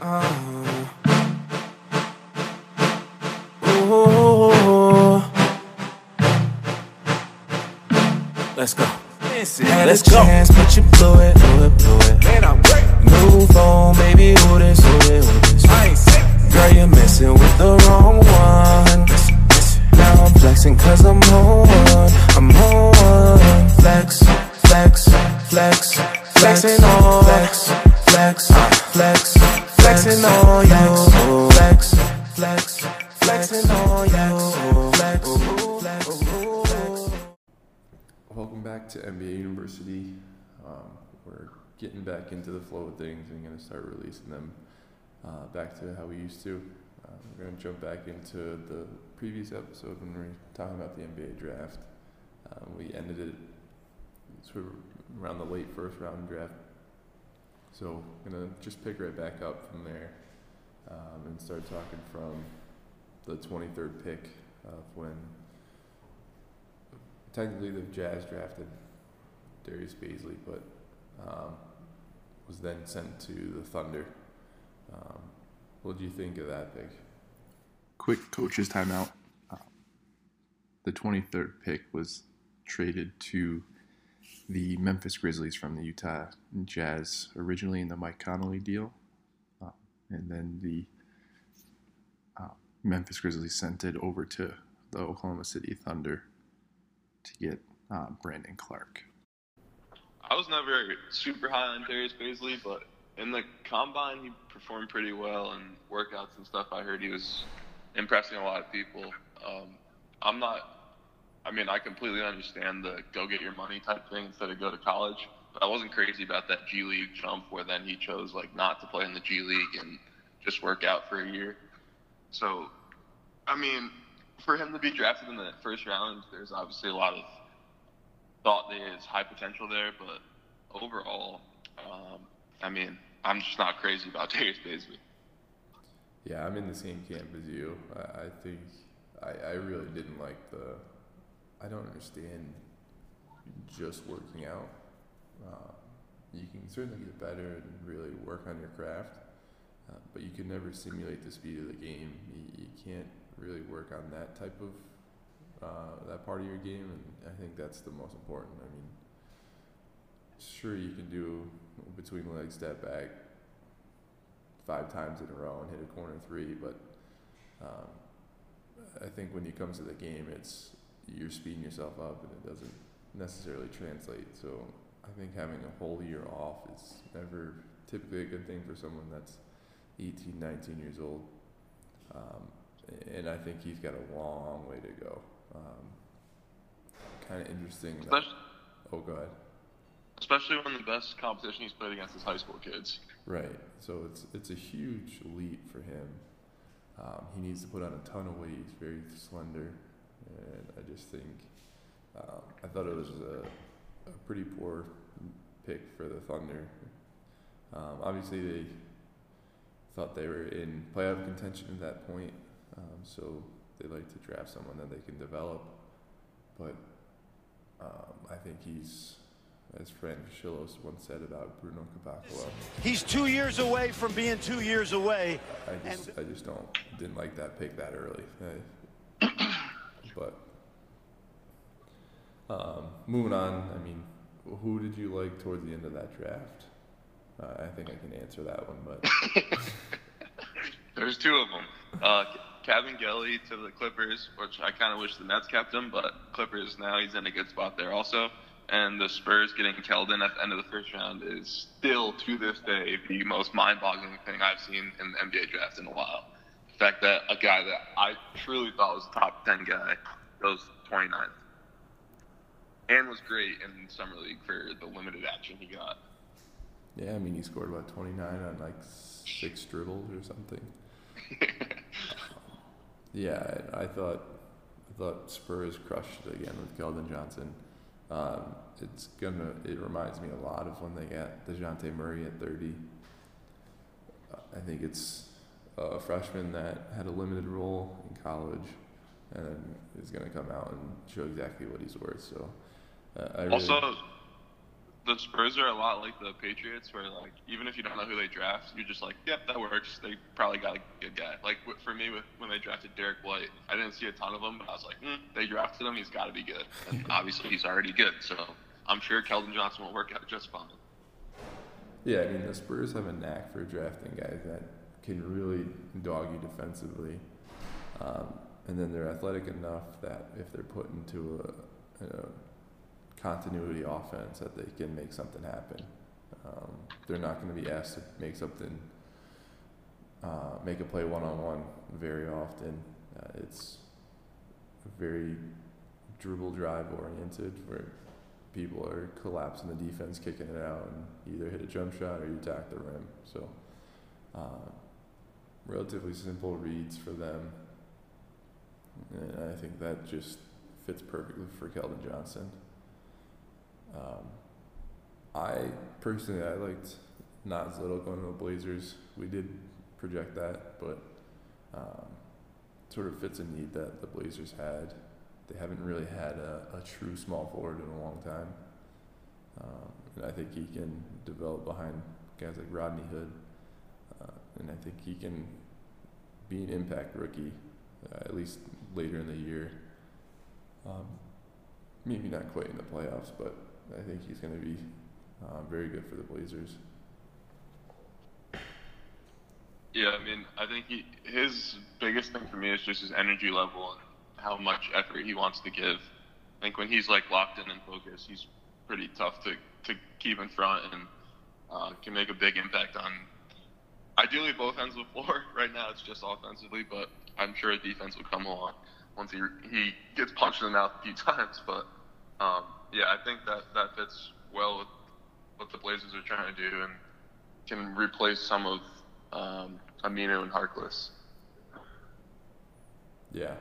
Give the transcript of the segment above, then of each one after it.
Uh. Let's go. Had Let's a go. chance, but you blew it, blew it, blew it. Man, I'm great. New phone, baby, who this, who this, who this? I ain't sick. Girl, you're messing with the wrong one. Now I'm flexing cause I'm on, I'm on. Flex, flex, flex, flexing on. Flex, flex, flex, flexing on you. Flex, flex, flexing on you. Flex. Welcome back to NBA University. Um, we're getting back into the flow of things and going to start releasing them uh, back to how we used to. Uh, we're going to jump back into the previous episode when we were talking about the NBA draft. Um, we ended it sort of around the late first round draft. So I'm to just pick right back up from there um, and start talking from the 23rd pick of when technically the Jazz drafted Darius Bazley, but um, was then sent to the Thunder. Um, what do you think of that pick? Quick coach's timeout. Uh, the 23rd pick was traded to the Memphis Grizzlies from the Utah Jazz, originally in the Mike Conley deal, uh, and then the uh, Memphis Grizzlies sent it over to the Oklahoma City Thunder to get uh, Brandon Clarke. I was never super high on Darius Bazley, but in the combine he performed pretty well, and workouts and stuff. I heard he was impressing a lot of people. Um, I'm not. I mean, I completely understand the go get your money type thing instead of go to college. But I wasn't crazy about that G League jump where then he chose like not to play in the G League and just work out for a year. So, I mean, for him to be drafted in the first round, there's obviously a lot of thought there is high potential there, but overall, um, I mean, I'm just not crazy about Darius Bazley. Yeah, I'm in the same camp as you. I, I think I, I really didn't like the. I don't understand just working out. Uh, you can certainly get better and really work on your craft, uh, but you can never simulate the speed of the game. You, you can't really work on that type of uh, that part of your game, and I think that's the most important. I mean, sure you can do between leg step back five times in a row and hit a corner three, but um, I think when it comes to the game, it's you're speeding yourself up, and it doesn't necessarily translate. So I think having a whole year off is never typically a good thing for someone that's 18, 19 years old. Um, and I think he's got a long way to go. Um, kind of interesting. That, oh, go ahead. especially when the best competition he's played against is high school kids. Right. So it's it's a huge leap for him. Um, he needs to put on a ton of weight. He's very slender, and I just think um, I thought it was a, a pretty poor pick for the Thunder. Um, obviously, they thought they were in playoff contention at that point, um, so they like to draft someone that they can develop. But um, I think he's, as Fran Fraschilla once said about Bruno Caboclo, He's two years away from being two years away. I just, I just don't didn't like that pick that early. I- but um, moving on, I mean, who did you like towards the end of that draft? Uh, I think I can answer that one, but There's two of them. Uh, Kabengele to the Clippers, which I kind of wish the Nets kept him, but Clippers now he's in a good spot there also. And the Spurs getting Keldon at the end of the first round is still to this day the most mind-boggling thing I've seen in the NBA draft in a while. The fact that a guy that I truly thought was a top 10 guy goes 29th. And was great in summer league for the limited action he got. yeah, I mean, he scored about 29 on like six dribbles or something. Yeah, I, I thought I thought Spurs crushed it again with Keldon Johnson. Um, it's gonna. It reminds me a lot of when they got Dejounte Murray at 30. Uh, I think it's a freshman that had a limited role in college, and is gonna come out and show exactly what he's worth. So, uh, I really, Also, the Spurs are a lot like the Patriots, where like even if you don't know who they draft, you're just like, yep, that works. They probably got a good guy. Like for me, with when they drafted Derrick White, I didn't see a ton of them, but I was like, mm, they drafted him. He's got to be good. And obviously, he's already good. So I'm sure Keldon Johnson will work out just fine. Yeah, I mean the Spurs have a knack for drafting guys that can really dog you defensively, um, and then they're athletic enough that if they're put into a, a continuity offense, that they can make something happen. Um, they're not going to be asked to make something, uh, make a play one on one very often. Uh, it's very dribble drive oriented where people are collapsing the defense, kicking it out, and either hit a jump shot or you attack the rim. So, uh, relatively simple reads for them. And I think that just fits perfectly for Keldon Johnson. Um, I personally, I liked Nas Little going to the Blazers. We did project that, but um, sort of fits a need that the Blazers had. They haven't really had a, a true small forward in a long time. Um, and I think he can develop behind guys like Rodney Hood. Uh, and I think he can be an impact rookie, uh, at least later in the year. Um, maybe not quite in the playoffs, but I think he's going to be uh, very good for the Blazers. Yeah, I mean, I think he, his biggest thing for me is just his energy level and how much effort he wants to give. I think when he's like locked in and focused, he's pretty tough to, to keep in front and uh, can make a big impact on ideally both ends of the floor. Right now it's just offensively, but I'm sure a defense will come along once he he gets punched in the mouth a few times. But um, yeah, I think that that fits well with what the Blazers are trying to do and can replace some of um, Aminu and Harkless. Yeah.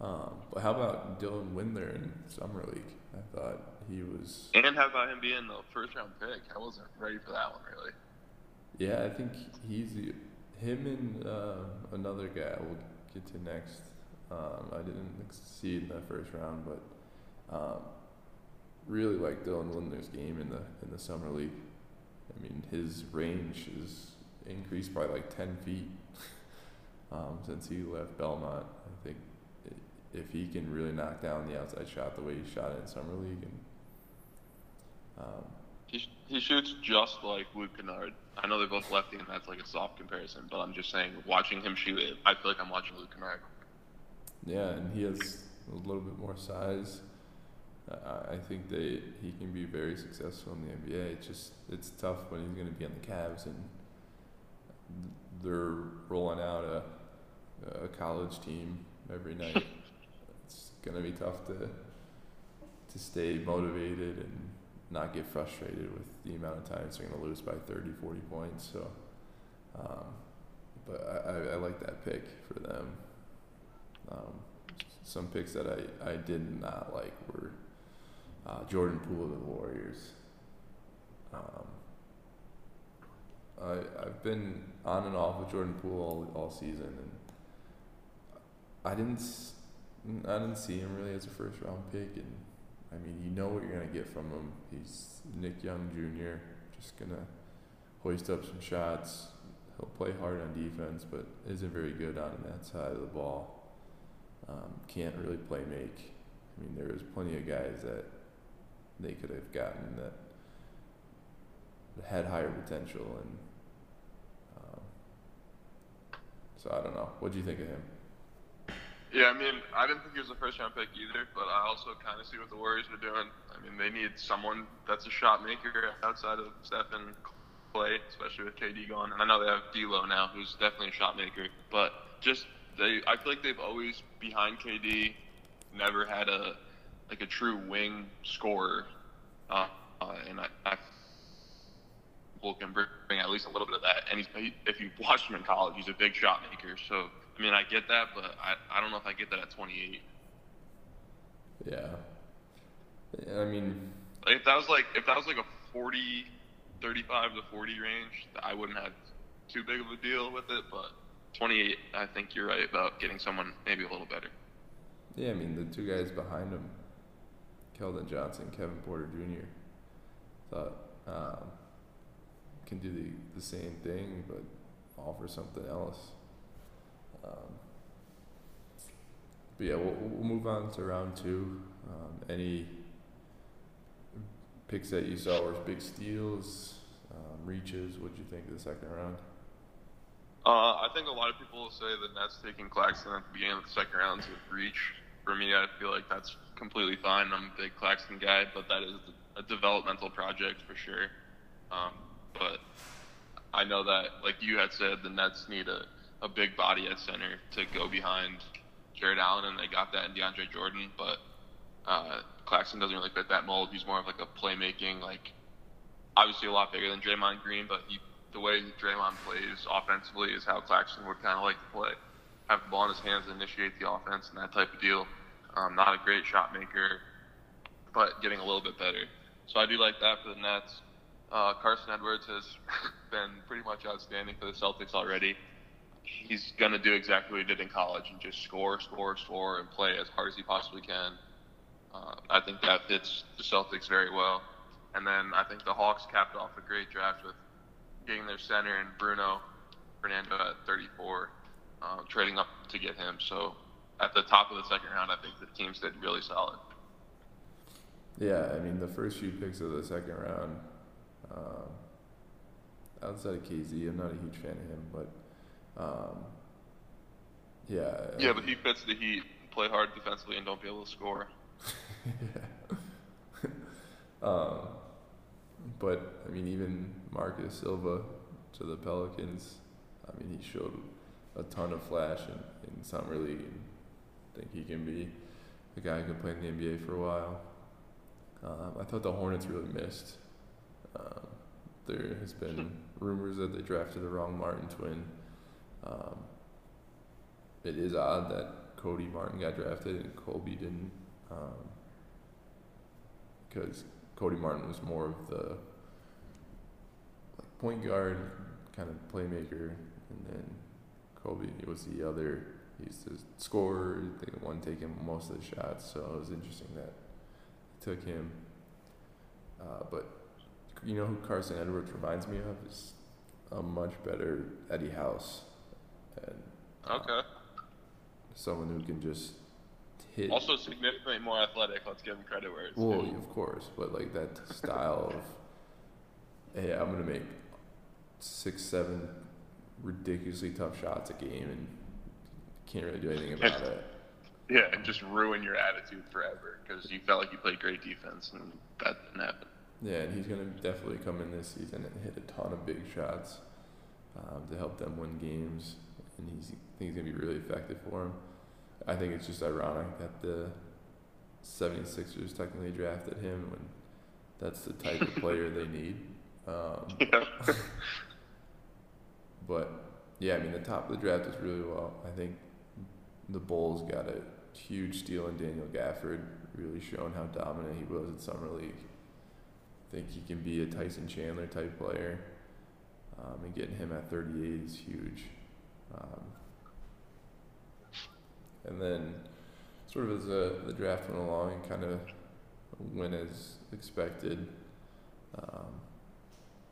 Um, but how about Dylan Windler in Summer League? I thought he was. And how about him being the first round pick? I wasn't ready for that one really. Yeah, I think he's him and uh, another guy we'll get to next. Um, I didn't see in the first round, but um, really like Dylan Windler's game in the in the summer league. I mean, his range is increased by like ten feet um, since he left Belmont. I think if he can really knock down the outside shot the way he shot it in summer league, and um, he he shoots just like Luke Kennard. I know they're both lefty, and that's like a soft comparison. But I'm just saying, watching him shoot it, I feel like I'm watching Luke Kennard. Yeah, and he has a little bit more size. I think they he can be very successful in the NBA. It's just it's tough when he's going to be on the Cavs and they're rolling out a a college team every night. it's going to be tough to to stay motivated and not get frustrated with the amount of times they're going to lose by 30, 40 points. So, um, but I, I, like that pick for them. Um, some picks that I, I did not like were uh, Jordan Poole of the Warriors. Um, I, I've been on and off with Jordan Poole all, all season, and I didn't I didn't see him really as a first round pick, and I mean you know what you're gonna get from him. He's Nick Young Jr. Just gonna hoist up some shots. He'll play hard on defense, but isn't very good on that side of the ball. Um, can't really play make. I mean, there was plenty of guys that they could have gotten that had higher potential and um, so I don't know. What do you think of him? Yeah, I mean, I didn't think he was a first round pick either, but I also kind of see what the Warriors are doing. I mean, they need someone that's a shot maker outside of Steph and Klay, especially with KD gone. And I know they have D'Lo now, who's definitely a shot maker, but just they, I feel like they've always behind KD, never had a like a true wing scorer, uh, uh, and I, I can bring at least a little bit of that. And he's, he, if you watched him in college, he's a big shot maker. So I mean, I get that, but I, I don't know if I get that at 28. Yeah. I mean, if that was like if that was like a 40, 35 to 40 range, I wouldn't have too big of a deal with it. But 28, I think you're right about getting someone maybe a little better. Yeah, I mean the two guys behind him Keldon Johnson, Kevin Porter Jr. thought um, can do the, the same thing but offer something else. Um, but yeah, we'll, we'll move on to round two. Um, any picks that you saw were big steals, um, reaches? What would you think of the second round? Uh, I think a lot of people will say the Nets taking Claxton at the beginning of the second round is a reach. For me, I feel like that's completely fine. I'm a big Claxton guy, but that is a developmental project for sure. Um, but I know that, like you had said, the Nets need a, a big body at center to go behind Jarrett Allen, and they got that in DeAndre Jordan. But uh, Claxton doesn't really fit that mold. He's more of like a playmaking, like obviously a lot bigger than Draymond Green, but he the way Draymond plays offensively is how Claxton would kind of like to play. Have the ball in his hands and initiate the offense and that type of deal. Um, not a great shot maker, but getting a little bit better. So I do like that for the Nets. Uh, Carson Edwards has been pretty much outstanding for the Celtics already. He's going to do exactly what he did in college and just score, score, score, and play as hard as he possibly can. Uh, I think that fits the Celtics very well. And then I think the Hawks capped off a great draft with getting their center and Bruno Fernando at 34, um, trading up to get him. So at the top of the second round, I think the teams did really solid. Yeah, I mean the first few picks of the second round. Um, outside of KZ, I'm not a huge fan of him, but um, yeah. Yeah, but he fits the Heat. Play hard defensively and don't be able to score. yeah. um, but I mean, even Marcus Silva to the Pelicans. I mean, he showed a ton of flash in, in summer league, and I think he can be a guy who can play in the NBA for a while. Um, I thought the Hornets really missed. Um, there has been rumors that they drafted the wrong Martin twin. Um, it is odd that Cody Martin got drafted and Caleb didn't, because um, Cody Martin was more of the like point guard kind of playmaker, and then Caleb was the other. He's the scorer, the one taking most of the shots. So it was interesting that took him. Uh, but you know who Carson Edwards reminds me of is a much better Eddie House. And, uh, okay. Someone who can just hit. Also significantly more athletic. Let's give him credit where it's well, due. of course, but like that style of, hey, I'm gonna make six, seven ridiculously tough shots a game and can't really do anything about it. Yeah, and just ruin your attitude forever because you felt like you played great defense and that didn't happen. Yeah, and he's gonna definitely come in this season and hit a ton of big shots um, to help them win games, and he's I think he's gonna be really effective for him. I think it's just ironic that the 76ers technically drafted him when that's the type of player they need. Um, Yeah. but yeah, I mean the top of the draft is really well. I think the Bulls got a huge steal in Daniel Gafford, really showing how dominant he was in summer league. I think he can be a Tyson Chandler type player, um, and getting him at 38 is huge. Um, and then, sort of as the, the draft went along and kind of went as expected, um,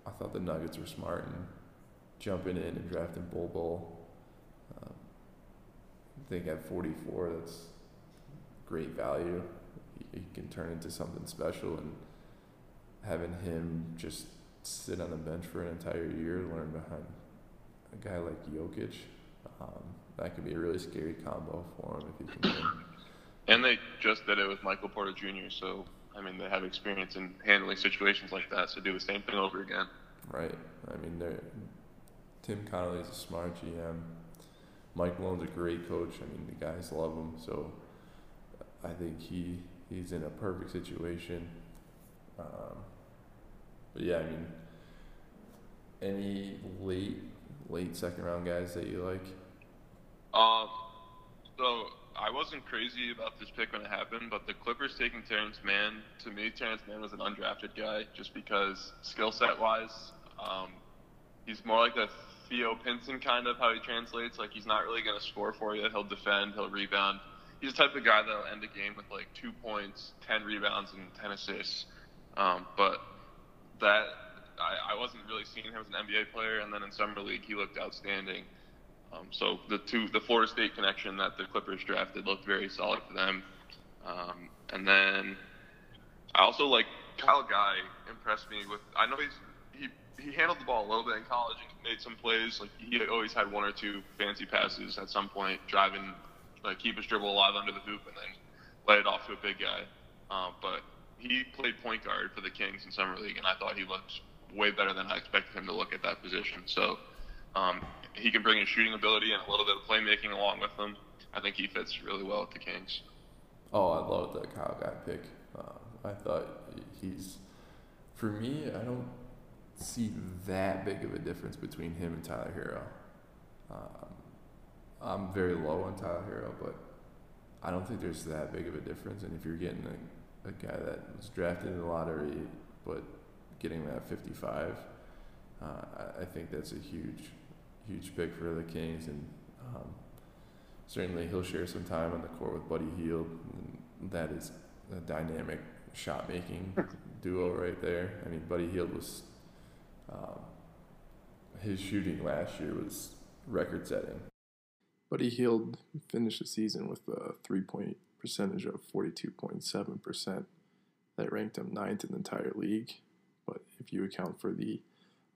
I thought the Nuggets were smart and jumping in and drafting Bol Bol. Um, I think at 44, that's great value. He, he can turn into something special, and having him just sit on the bench for an entire year, learn behind a guy like Jokic, um, that could be a really scary combo for him if he can win. And they just did it with Michael Porter Jr., so, I mean, they have experience in handling situations like that, so do the same thing over again. Right. I mean, they're, is a smart GM. Mike Malone's a great coach. I mean, the guys love him. So I think he he's in a perfect situation. Um, but yeah, I mean, any late late second round guys that you like? Um, so I wasn't crazy about this pick when it happened, but the Clippers taking Terrence Mann, to me, Terrence Mann was an undrafted guy just because skill set wise, um, he's more like a Theo Pinson kind of how he translates. Like he's not really going to score for you. He'll defend, he'll rebound. He's the type of guy that'll end a game with like two points, ten rebounds, and ten assists. Um, but that I, I wasn't really seeing him as an NBA player, and then in summer league he looked outstanding. Um, so the two, the Florida State connection that the Clippers drafted looked very solid for them. Um, and then I also like Kyle Guy impressed me with. I know he's he he handled the ball a little bit in college and made some plays. Like he always had one or two fancy passes at some point, driving like keep his dribble alive under the hoop and then let it off to a big guy. Um, but he played point guard for the Kings in summer league, and I thought he looked way better than I expected him to look at that position. So um, he can bring his shooting ability and a little bit of playmaking along with him. I think he fits really well with the Kings. Oh, I love the Kyle Guy pick. Uh, I thought he's, for me, I don't see that big of a difference between him and Tyler Herro. Um, I'm very low on Tyler Herro, but I don't think there's that big of a difference. And if you're getting a, a guy that was drafted in the lottery, but getting that 55, uh, I, I think that's a huge, huge pick for the Kings. And um, certainly he'll share some time on the court with Buddy Hield. That is a dynamic shot making duo right there. I mean, Buddy Hield was um, his shooting last year was record setting. Buddy Hield finished the season with a three point percentage of 42.7%. That ranked him ninth in the entire league. You account for the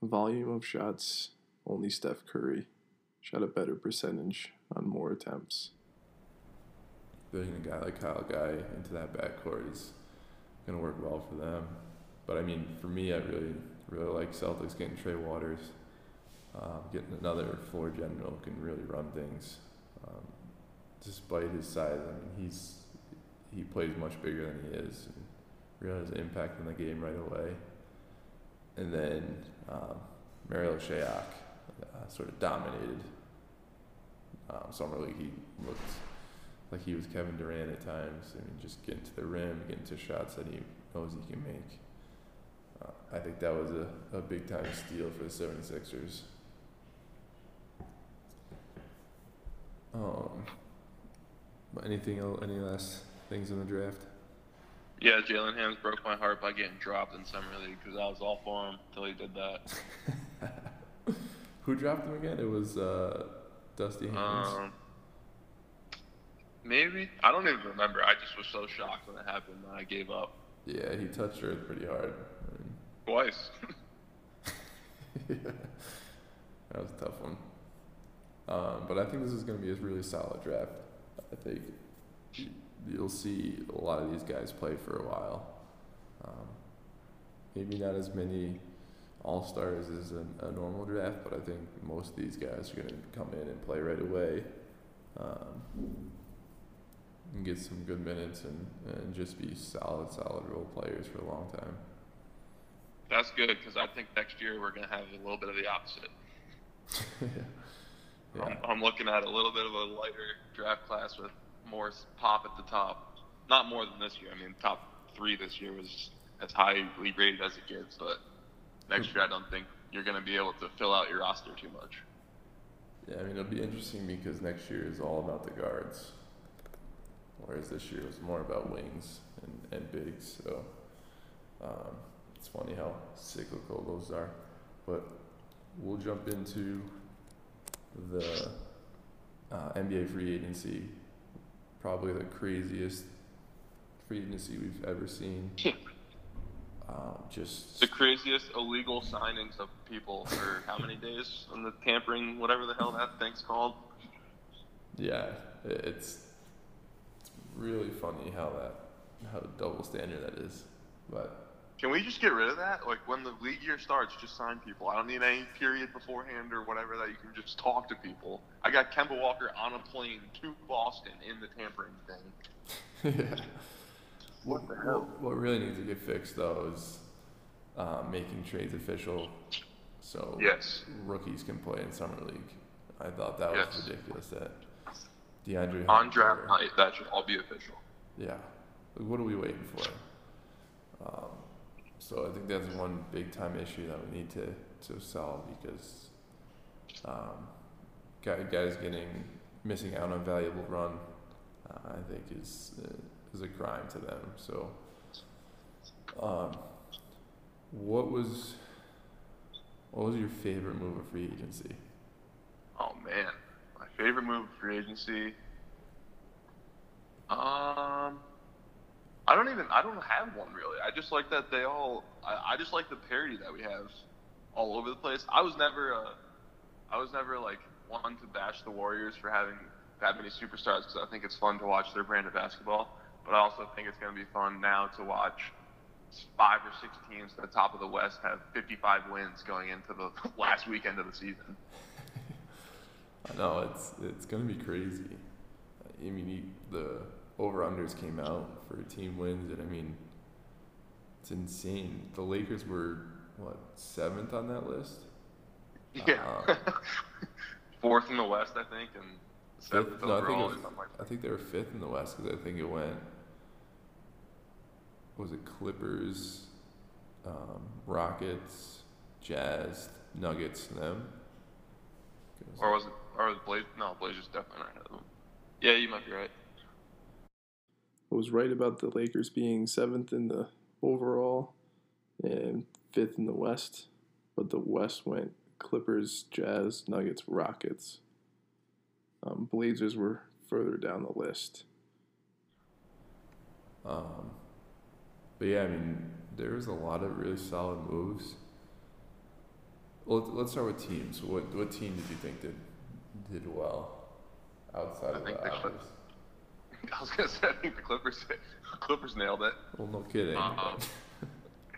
volume of shots, only Steph Curry shot a better percentage on more attempts. Putting a guy like Kyle Guy into that backcourt is going to work well for them. But I mean, for me, I really, really like Celtics getting Trey Waters, um, getting another floor general can really run things. Um, despite his size, I mean, he's he plays much bigger than he is, and really has an impact on the game right away. And then um, Marial Shayok uh, sort of dominated um, summer league. He looked like he was Kevin Durant at times. I mean, just getting to the rim, getting to shots that he knows he can make. Uh, I think that was a, a big time steal for the 76ers. Um, anything any last things in the draft? Yeah, Jaylen Hands broke my heart by getting dropped in summer league because I was all for him until he did that. Who dropped him again? It was uh, Dusty Hannahs. Um, maybe I don't even remember. I just was so shocked when it happened that I gave up yeah, he touched her pretty hard. I mean, twice. yeah, that was a tough one. Um, but I think this is going to be a really solid draft. I think you'll see a lot of these guys play for a while. Um, maybe not as many all stars as a, a, normal draft, but I think most of these guys are going to come in and play right away. Um, and get some good minutes and, and just be solid, solid role players for a long time. That's good because I think next year we're going to have a little bit of the opposite. yeah. yeah. I'm, I'm, looking at a little bit of a lighter draft class with more pop at the top. Not more than this year. I mean, top three this year was as highly rated as it gets, but next year I don't think you're going to be able to fill out your roster too much. Yeah, I mean, it'll be interesting because next year is all about the guards whereas this year was more about wings and, and bigs. So um, it's funny how cyclical those are. But we'll jump into the uh, NBA free agency, probably the craziest free agency we've ever seen. Um, just the craziest illegal signings of people for how many days on the tampering, whatever the hell that thing's called. Yeah, it's really funny how that how double standard that is. But can we just get rid of that? Like when the league year starts, just sign people. I don't need any period beforehand or whatever that you can just talk to people. I got Kemba Walker on a plane to Boston in the tampering thing. yeah. What the hell? What really needs to get fixed though is uh, making trades official, so yes. rookies can play in summer league. I thought that was ridiculous that DeAndre on draft night. That should all be official. Yeah. What are we waiting for? Um, so I think that's one big time issue that we need to, to solve because um, guys getting missing out on a valuable run, uh, I think is uh, is a crime to them. So um, what was what was your favorite move of free agency? Oh man, my favorite move of free agency. Um, I don't even. I don't have one really. I just like that they all. I, I just like the parody that we have all over the place. I was never. Uh, I was never like one to bash the Warriors for having that many superstars because I think it's fun to watch their brand of basketball. But I also think it's going to be fun now to watch five or six teams at the top of the West have 55 wins going into the last weekend of the season. I know it's it's gonna be crazy. I mean, the over unders came out for team wins, and I mean, it's insane. The Lakers were what seventh on that list. Yeah, uh, fourth in the West, I think, and seventh no, overall. I think, was, like I think they were fifth in the West because I think it went. Was it Clippers, um, Rockets, Jazz, Nuggets, them? Or was it or the Blaze? No, Blazers definitely not ahead of them. Yeah, you might be right. I was right about the Lakers being seventh in the overall and fifth in the West, but the West went Clippers, Jazz, Nuggets, Rockets. Um, Blazers were further down the list. Um, but yeah, I mean, there was a lot of really solid moves. Well, let's start with teams. What what team did you think did did well outside I of the Clippers. I was gonna say I think the Clippers Clippers nailed it. Well, no kidding. Uh,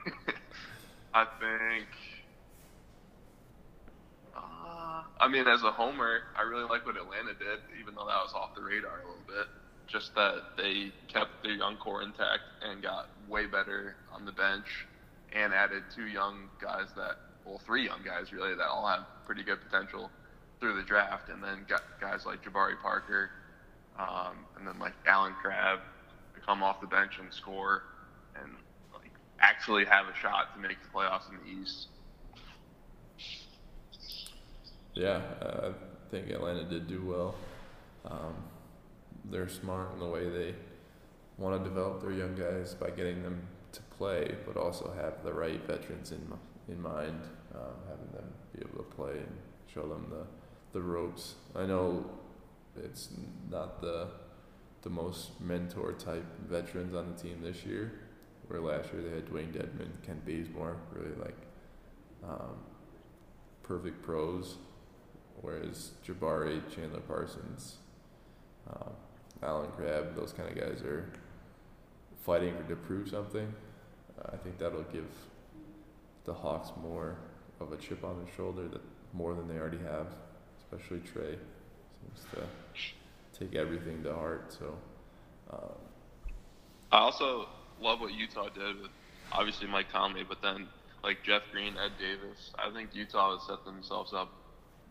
I think. Uh, I mean, as a homer, I really like what Atlanta did, even though that was off the radar a little bit. Just that they kept their young core intact and got way better on the bench, and added two young guys that, well, three young guys really that all have pretty good potential through the draft, and then got guys like Jabari Parker, um, and then like Allen Crabbe to come off the bench and score, and like actually have a shot to make the playoffs in the East. Yeah, I think Atlanta did do well. Um, they're smart in the way they want to develop their young guys by getting them to play, but also have the right veterans in in mind, um, having them be able to play and show them the the ropes. I know it's not the the most mentor type veterans on the team this year. Where last year they had Dewayne Dedmon, Kent Bazemore, really like um, perfect pros. Whereas Jabari, Chandler Parsons, um, Allen Crabbe, those kind of guys are fighting to prove something. Uh, I think that'll give the Hawks more of a chip on their shoulder that more than they already have especially Trae seems to take everything to heart. So um, I also love what Utah did with obviously Mike Conley, but then like Jeff Green, Ed Davis. I think Utah has set themselves up.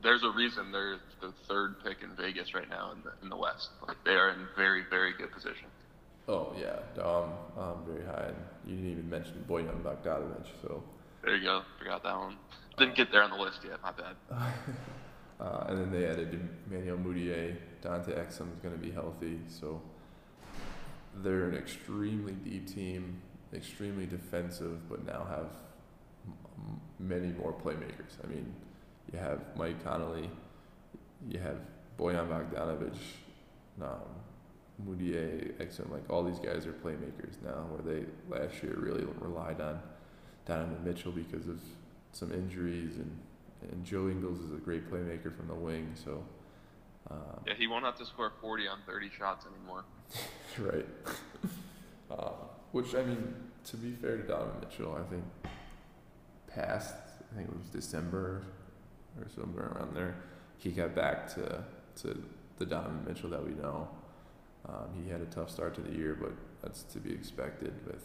There's a reason they're the third pick in Vegas right now in the in the West. Like they are in very very good position. Oh yeah, um, um, very high. And you didn't even mention Bojan Bogdanovic, so. There you go. Forgot that one. Didn't get there on the list yet. My bad. Uh, and then they added Emmanuel Mudiay. Dante Exum is going to be healthy. So they're an extremely deep team, extremely defensive, but now have m- many more playmakers. I mean, you have Mike Conley, you have Bojan Bogdanovic, um, Mudiay, Exum. Like all these guys are playmakers now, where they last year really relied on Donovan Mitchell because of some injuries and and Joe Ingles is a great playmaker from the wing. So um, yeah, he won't have to score 40 on 30 shots anymore. right. uh, which I mean, to be fair to Donovan Mitchell, I think past I think it was December or somewhere around there, he got back to to the Donovan Mitchell that we know. Um, he had a tough start to the year, but that's to be expected with.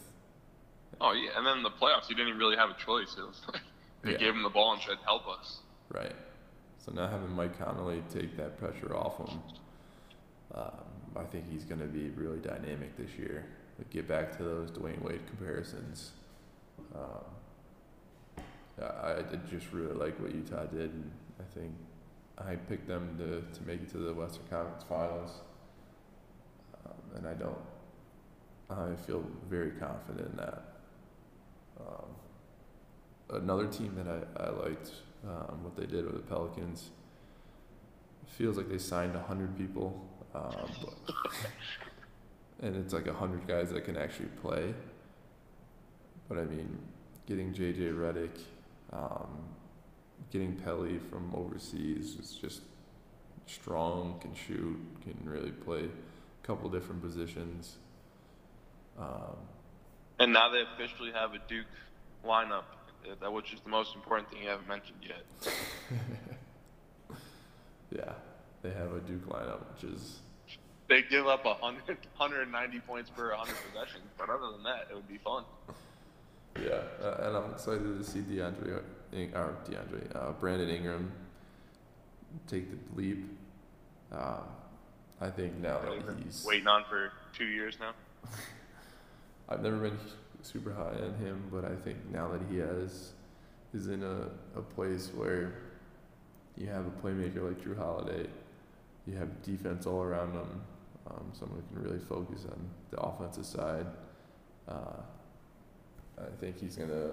Oh yeah, and then the playoffs, he didn't really have a choice. It was like they yeah. gave him the ball and said, "Help us." Right. So now having Mike Conley take that pressure off him, um, I think he's going to be really dynamic this year. get back to those Dwyane Wade comparisons. Um, I, I just really like what Utah did, and I think I picked them to, to make it to the Western Conference Finals. Um, and I don't, I feel very confident in that. Um, another team that I, I liked um, what they did with the Pelicans. Feels like they signed hundred people, um, but, and it's like hundred guys that can actually play. But I mean, getting JJ Redick, um, getting Melli from overseas is just strong, can shoot, can really play a couple different positions. Um, And now they officially have a Duke lineup, that which is the most important thing you haven't mentioned yet. yeah, they have a Duke lineup, which is They give up 100, 190 points per 100 possessions, but other than that, it would be fun. yeah, uh, and I'm excited to see DeAndre or DeAndre uh, Brandon Ingram take the leap. Um, I think now that he's Waiting on for two years now. I've never been super high on him, but I think now that he has is in a, a place where you have a playmaker like Jrue Holiday, you have defense all around him, um, someone who can really focus on the offensive side. Uh, I think he's gonna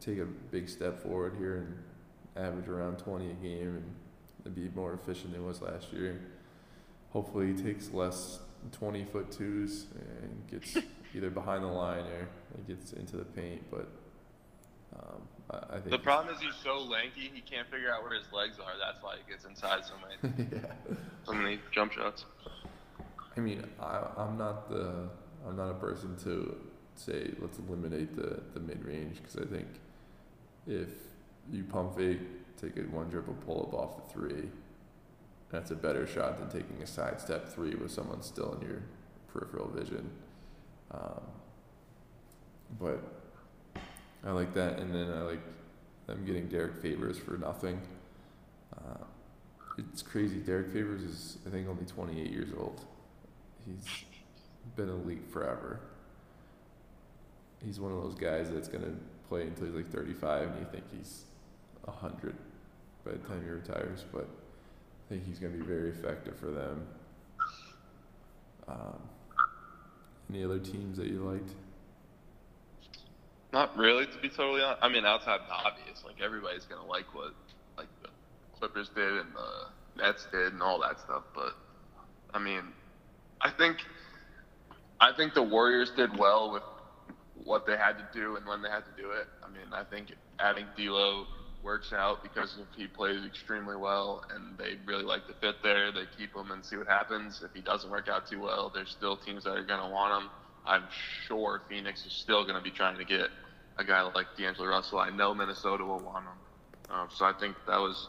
take a big step forward here and average around 20 a game and be more efficient than he was last year. Hopefully, he takes less 20 foot twos and gets either behind the line or it gets into the paint. But um, I, I think The problem is he's so lanky, he can't figure out where his legs are. That's why he gets inside so many, yeah. so many jump shots. I mean, I, I'm not the I'm not a person to say let's eliminate the the mid range because I think if you pump fake, take a one dribble pull up off the three, that's a better shot than taking a sidestep three with someone still in your peripheral vision. Um, but I like that, and then I like them getting Derrick Favors for nothing. Uh, it's crazy. Derrick Favors is I think only 28 years old. He's been league forever. He's one of those guys that's gonna play until he's like 35, and you think he's 100 by the time he retires. But I think he's gonna be very effective for them. Um, any other teams that you liked? Not really, to be totally honest. I mean, outside the obvious, like everybody's gonna like what like the Clippers did and the Nets did and all that stuff. But I mean, I think I think the Warriors did well with what they had to do and when they had to do it. I mean, I think adding D'Lo works out because if he plays extremely well and they really like to fit there, they keep him and see what happens. If he doesn't work out too well, there's still teams that are going to want him. I'm sure Phoenix is still going to be trying to get a guy like D'Angelo Russell. I know Minnesota will want him. Um, so I think that was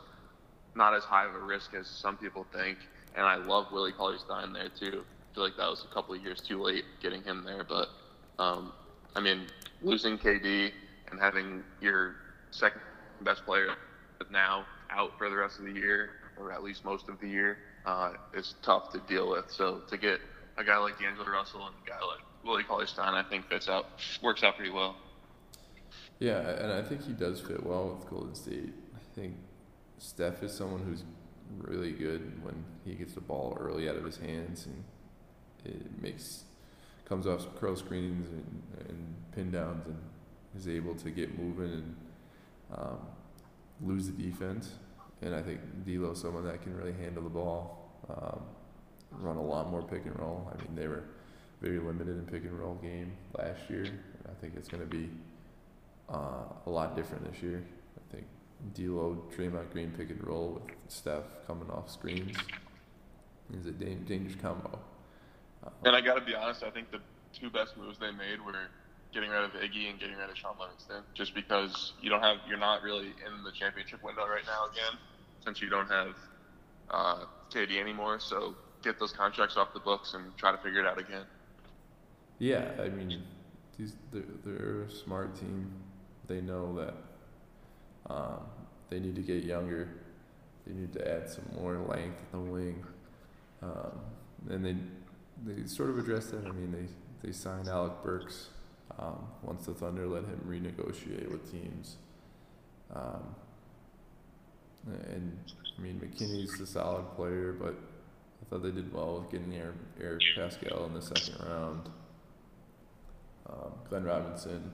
not as high of a risk as some people think. And I love Willie Cauley Stein there too. I feel like that was a couple of years too late getting him there. But um, I mean, losing KD and having your second best player but now out for the rest of the year, or at least most of the year, uh, is tough to deal with. So to get a guy like D'Angelo Russell and a guy like Willie Cauley Stein, I think fits out works out pretty well. Yeah, and I think he does fit well with Golden State. I think Steph is someone who's really good when he gets the ball early out of his hands and it makes comes off some curl screens and, and pin downs and is able to get moving and um, lose the defense. And I think D'Lo's someone that can really handle the ball, um, run a lot more pick and roll. I mean, they were very limited in pick and roll game last year. I think it's going to be uh, a lot different this year. I think D'Lo, Draymond Green pick and roll with Steph coming off screens is a dangerous combo. Um, And I got to be honest, I think the two best moves they made were getting rid of Iggy and getting rid of Shaun Livingston, just because you don't have, you're not really in the championship window right now again, since you don't have uh, KD anymore. So get those contracts off the books and try to figure it out again. Yeah, I mean, these they're, they're a smart team. They know that um, they need to get younger. They need to add some more length in the wing, um, and they they sort of addressed that. I mean, they they signed Alec Burks um, once the Thunder let him renegotiate with teams. Um, and I mean, McKinnie's a solid player, but I thought they did well with getting Eric, Eric Paschall in the second round. Um, Glenn Robinson,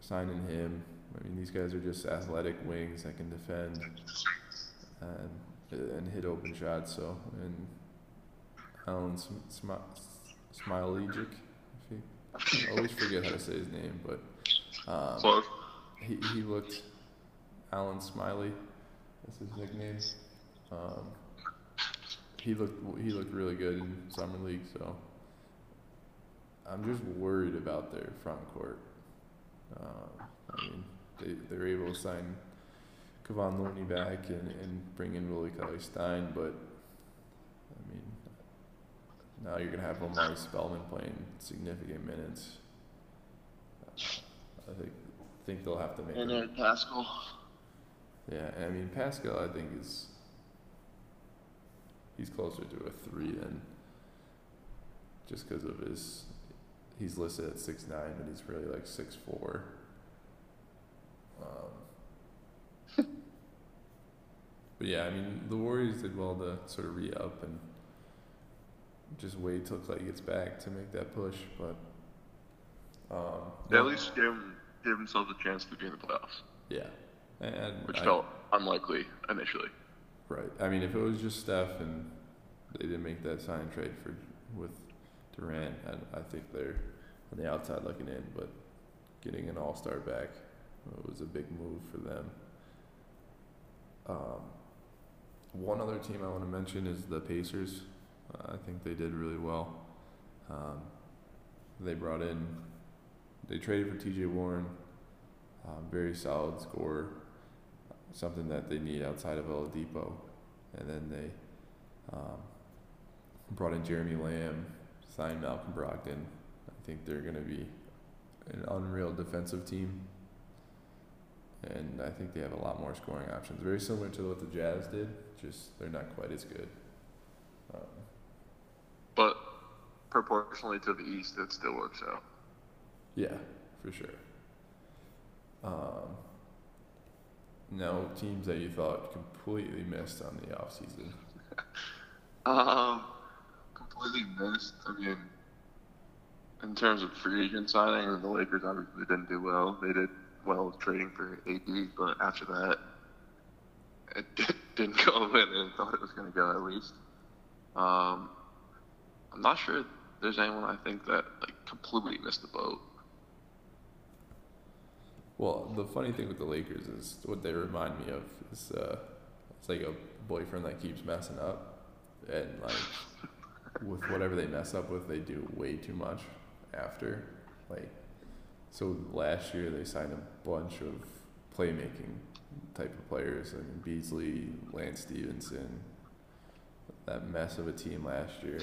signing him. I mean, these guys are just athletic wings that can defend and and hit open shots. So and Alan Sm- Sm- Smailagic, I always forget how to say his name, but um, he he looked Alan Smiley. That's his nickname. Um, he looked he looked really good in summer league. So I'm just worried about their front court. Um, I mean, they they're able to sign Kevon Looney back and, and bring in Willie Cauley-Stein, but now you're gonna have Omari Spellman playing significant minutes. I think think they'll have to make. And Eric Paschall. yeah, I mean Paschall, I think is he's closer to a three than just because of his. He's listed at six nine, but he's really like six four. Um, but yeah, I mean the Warriors did well to sort of re up and just wait till Clay gets back to make that push, but. Um, They at least gave, gave themselves a chance to be in the playoffs, yeah, and which I- felt unlikely initially. Right. I mean, if it was just Steph and they didn't make that sign trade for with Durant, and I think they're on the outside looking in. But getting an All Star back was a big move for them. Um, one other team I want to mention is the Pacers. I think they did really well. Um, they brought in, they traded for T.J. Warren, um, very solid scorer something that they need outside of Oladipo. And then they um, brought in Jeremy Lamb, signed Malcolm Brogdon. I think they're going to be an unreal defensive team. And I think they have a lot more scoring options. Very similar to what the Jazz did, just they're not quite as good. But proportionally to the East, it still works out. Yeah, for sure. Um, now, teams that you thought completely missed on the offseason. Um, completely missed. I mean, in terms of free agent signing, the Lakers obviously didn't do well. They did well trading for AD, but after that, it didn't go the way they thought it was going to go at least. Um, I'm not sure there's anyone I think that like completely missed the boat. Well, the funny thing with the Lakers is what they remind me of is uh, it's like a boyfriend that keeps messing up, and like with whatever they mess up with, they do way too much after. Like, so last year they signed a bunch of playmaking type of players. I mean, Beasley, Lance Stephenson, that mess of a team last year,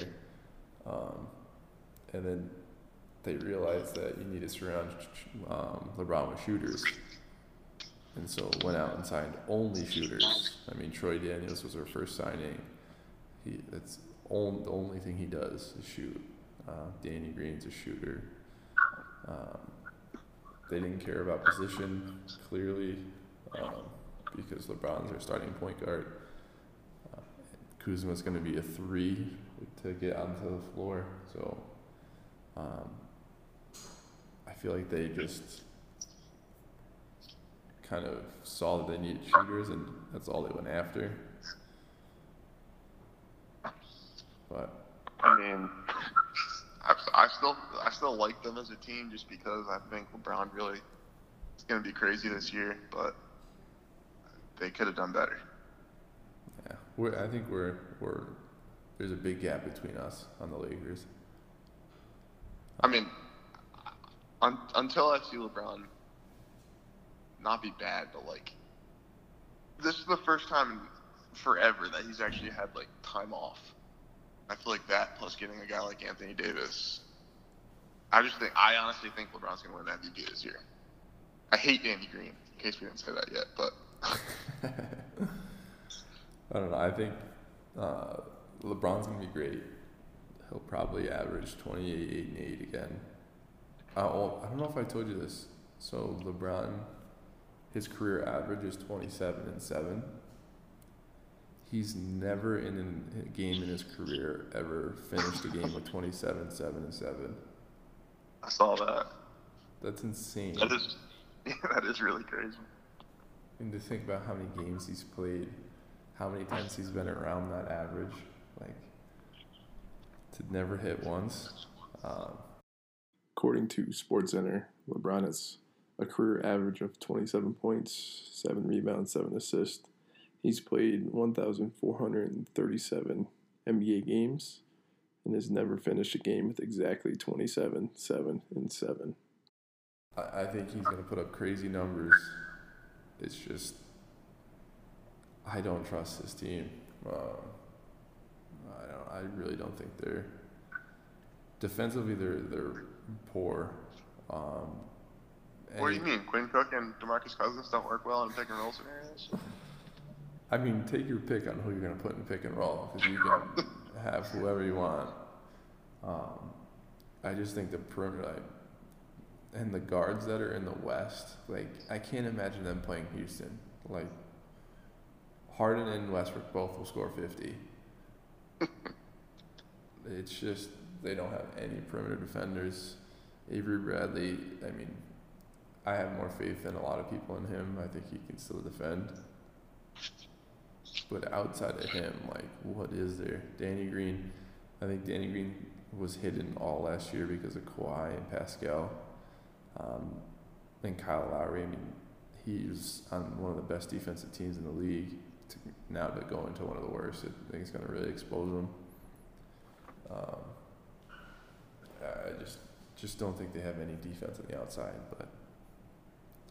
um, and then they realized that you need to surround um, LeBron with shooters. And so went out and signed only shooters. I mean, Troy Daniels was their first signing. He that's on, the only thing he does is shoot. Uh, Danny Green's a shooter. Um, they didn't care about position clearly um, because LeBron's their starting point guard. Uh, Kuzma's going to be a three to get onto the floor. So um, I feel like they just kind of saw that they needed shooters, and that's all they went after. But I mean, I, I still I still like them as a team just because I think LeBron really is going to be crazy this year, but they could have done better. yeah, we're, I think we're we're there's a big gap between us on the Lakers. I mean, un, until I see LeBron not be bad, but like this is the first time in forever that he's actually had like time off. I feel like that plus getting a guy like Anthony Davis. I just think I honestly think LeBron's gonna win MVP this year. I hate Danny Green, in case we didn't say that yet, but I don't know. I think uh, LeBron's gonna be great. He'll probably average 28, 8, and 8 again. I don't know if I told you this. So LeBron, his career average is 27 and 7. He's never in a game in his career ever finished a game with 27, 7, and 7. I saw that. That's insane. That is Yeah, that is really crazy. And to think about how many games he's played, how many times he's been around that average, to never hit once. Um, According to SportsCenter, LeBron has a career average of 27 points, 7 rebounds, 7 assists. He's played 1,437 NBA games and has never finished a game with exactly 27, 7, and 7. I, think he's going to put up crazy numbers. It's just, I don't trust this team. Um, I really don't think they're defensively. They're they're poor. Um, What do you mean? Quinn Cook and Demarcus Cousins don't work well in pick and roll scenarios? I mean, take your pick on who you're going to put in pick and roll because you can have whoever you want. Um, I just think the perimeter like, and the guards that are in the West, like I can't imagine them playing Houston. Like Harden and Westbrook both will score fifty. it's just they don't have any perimeter defenders. Avery Bradley, I mean, I have more faith than a lot of people in him. I think he can still defend. But outside of him, like, what is there? Danny Green, I think Danny Green was hidden all last year because of Kawhi and Pascal. Um, and Kyle Lowry, I mean, he's on one of the best defensive teams in the league. To, now to go into one of the worst, I think it's going to really expose him. Um, I just just don't think they have any defense on the outside. But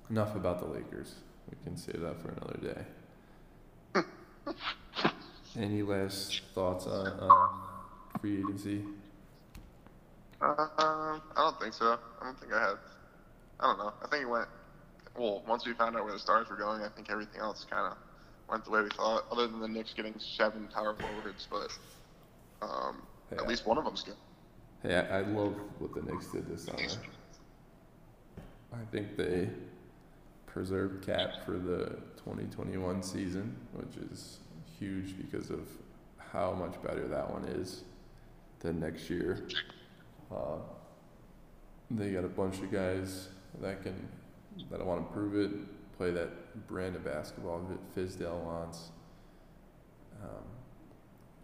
enough about the Lakers. We can save that for another day. Any last thoughts on uh, free agency? Um, I don't think so. I don't think I have. I don't know. I think it went. Well, once we found out where the stars were going, I think everything else kind of went the way we thought. Other than the Knicks getting seven power forwards, but um, Yeah. at least one of them's good. Hey, I, I love what the Knicks did this summer. I think they preserved cap for the 2021 season, which is huge because of how much better that one is than next year. Uh, they got a bunch of guys that can that want to prove it, play that brand of basketball that Fizdale wants. Um,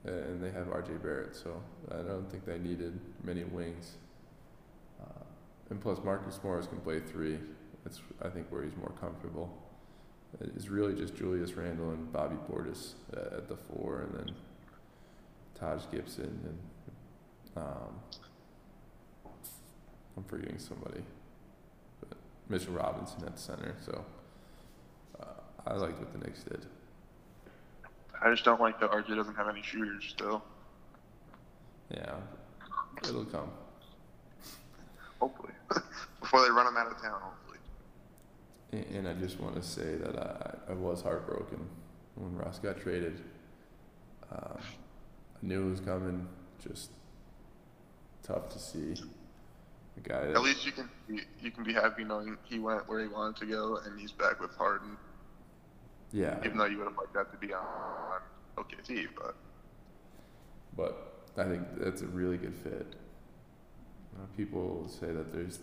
and they have RJ Barrett, so I don't think they needed many wings. Uh, and plus, Marcus Morris can play three. That's I think where he's more comfortable. It's really just Julius Randle and Bobby Portis at, at the four, and then Taj Gibson and um, I'm forgetting somebody, but Mitchell Robinson at center. So uh, I liked what the Knicks did. I just don't like that RJ doesn't have any shooters still. Yeah, it'll come. Hopefully, before they run him out of town. Hopefully. And, and I just want to say that I, I was heartbroken when Ross got traded. Um, I knew it was coming. Just tough to see guy that At least you can be, you can be happy knowing he went where he wanted to go and he's back with Harden. Yeah. Even though you would have liked that to be on, on OKC, but But I think that's a really good fit. Uh, people say that there's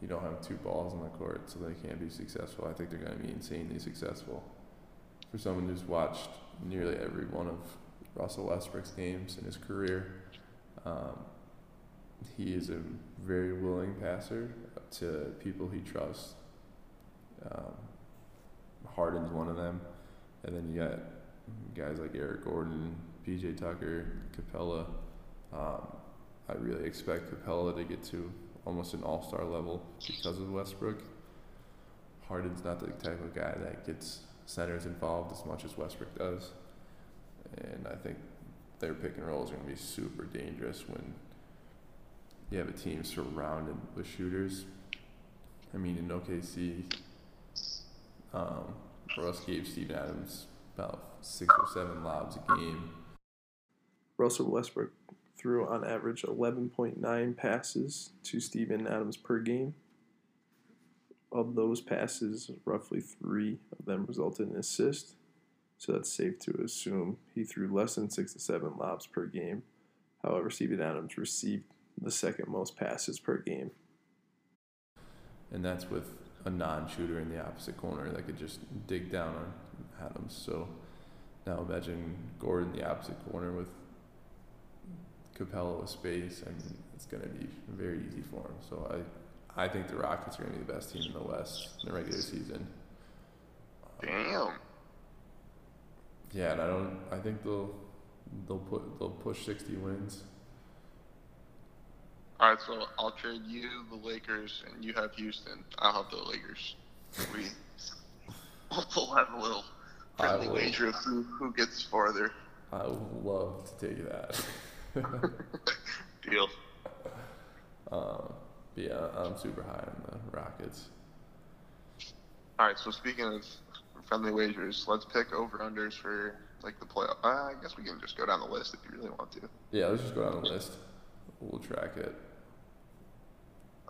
you don't have two balls on the court, so they can't be successful. I think they're going to be insanely successful. For someone who's watched nearly every one of Russell Westbrook's games in his career, um, he is a very willing passer to people he trusts. Um, Harden's one of them, and then you got guys like Eric Gordon, PJ Tucker, Capela. Um, I really expect Capela to get to almost an all star level because of Westbrook. Harden's not the type of guy that gets centers involved as much as Westbrook does. And I think their pick and roll is going to be super dangerous when you have a team surrounded with shooters. I mean, in OKC, um, Russ gave Steven Adams about six or seven lobs a game. Russell Westbrook threw on average 11.9 passes to Steven Adams per game. Of those passes, roughly three of them resulted in assist. So that's safe to assume he threw less than six to seven lobs per game. However, Steven Adams received the second most passes per game. and that's with a non-shooter in the opposite corner that could just dig down on Adams. So now imagine Gordon the opposite corner with Capela with space. I mean, it's going to be very easy for him. So I, I think the Rockets are going to be the best team in the West in the regular season. Damn. Yeah, and I don't. I think they'll they'll put they'll push sixty wins. All right, so I'll trade you the Lakers, and you have Houston. I'll have the Lakers. We we'll have a little friendly wager of who who gets farther. I would love to take that. Deal. um, but yeah, I'm super high on the Rockets. All right, so speaking of friendly wagers, let's pick over unders for like the playoff. Uh, I guess we can just go down the list if you really want to. Yeah, let's just go down the list. We'll track it.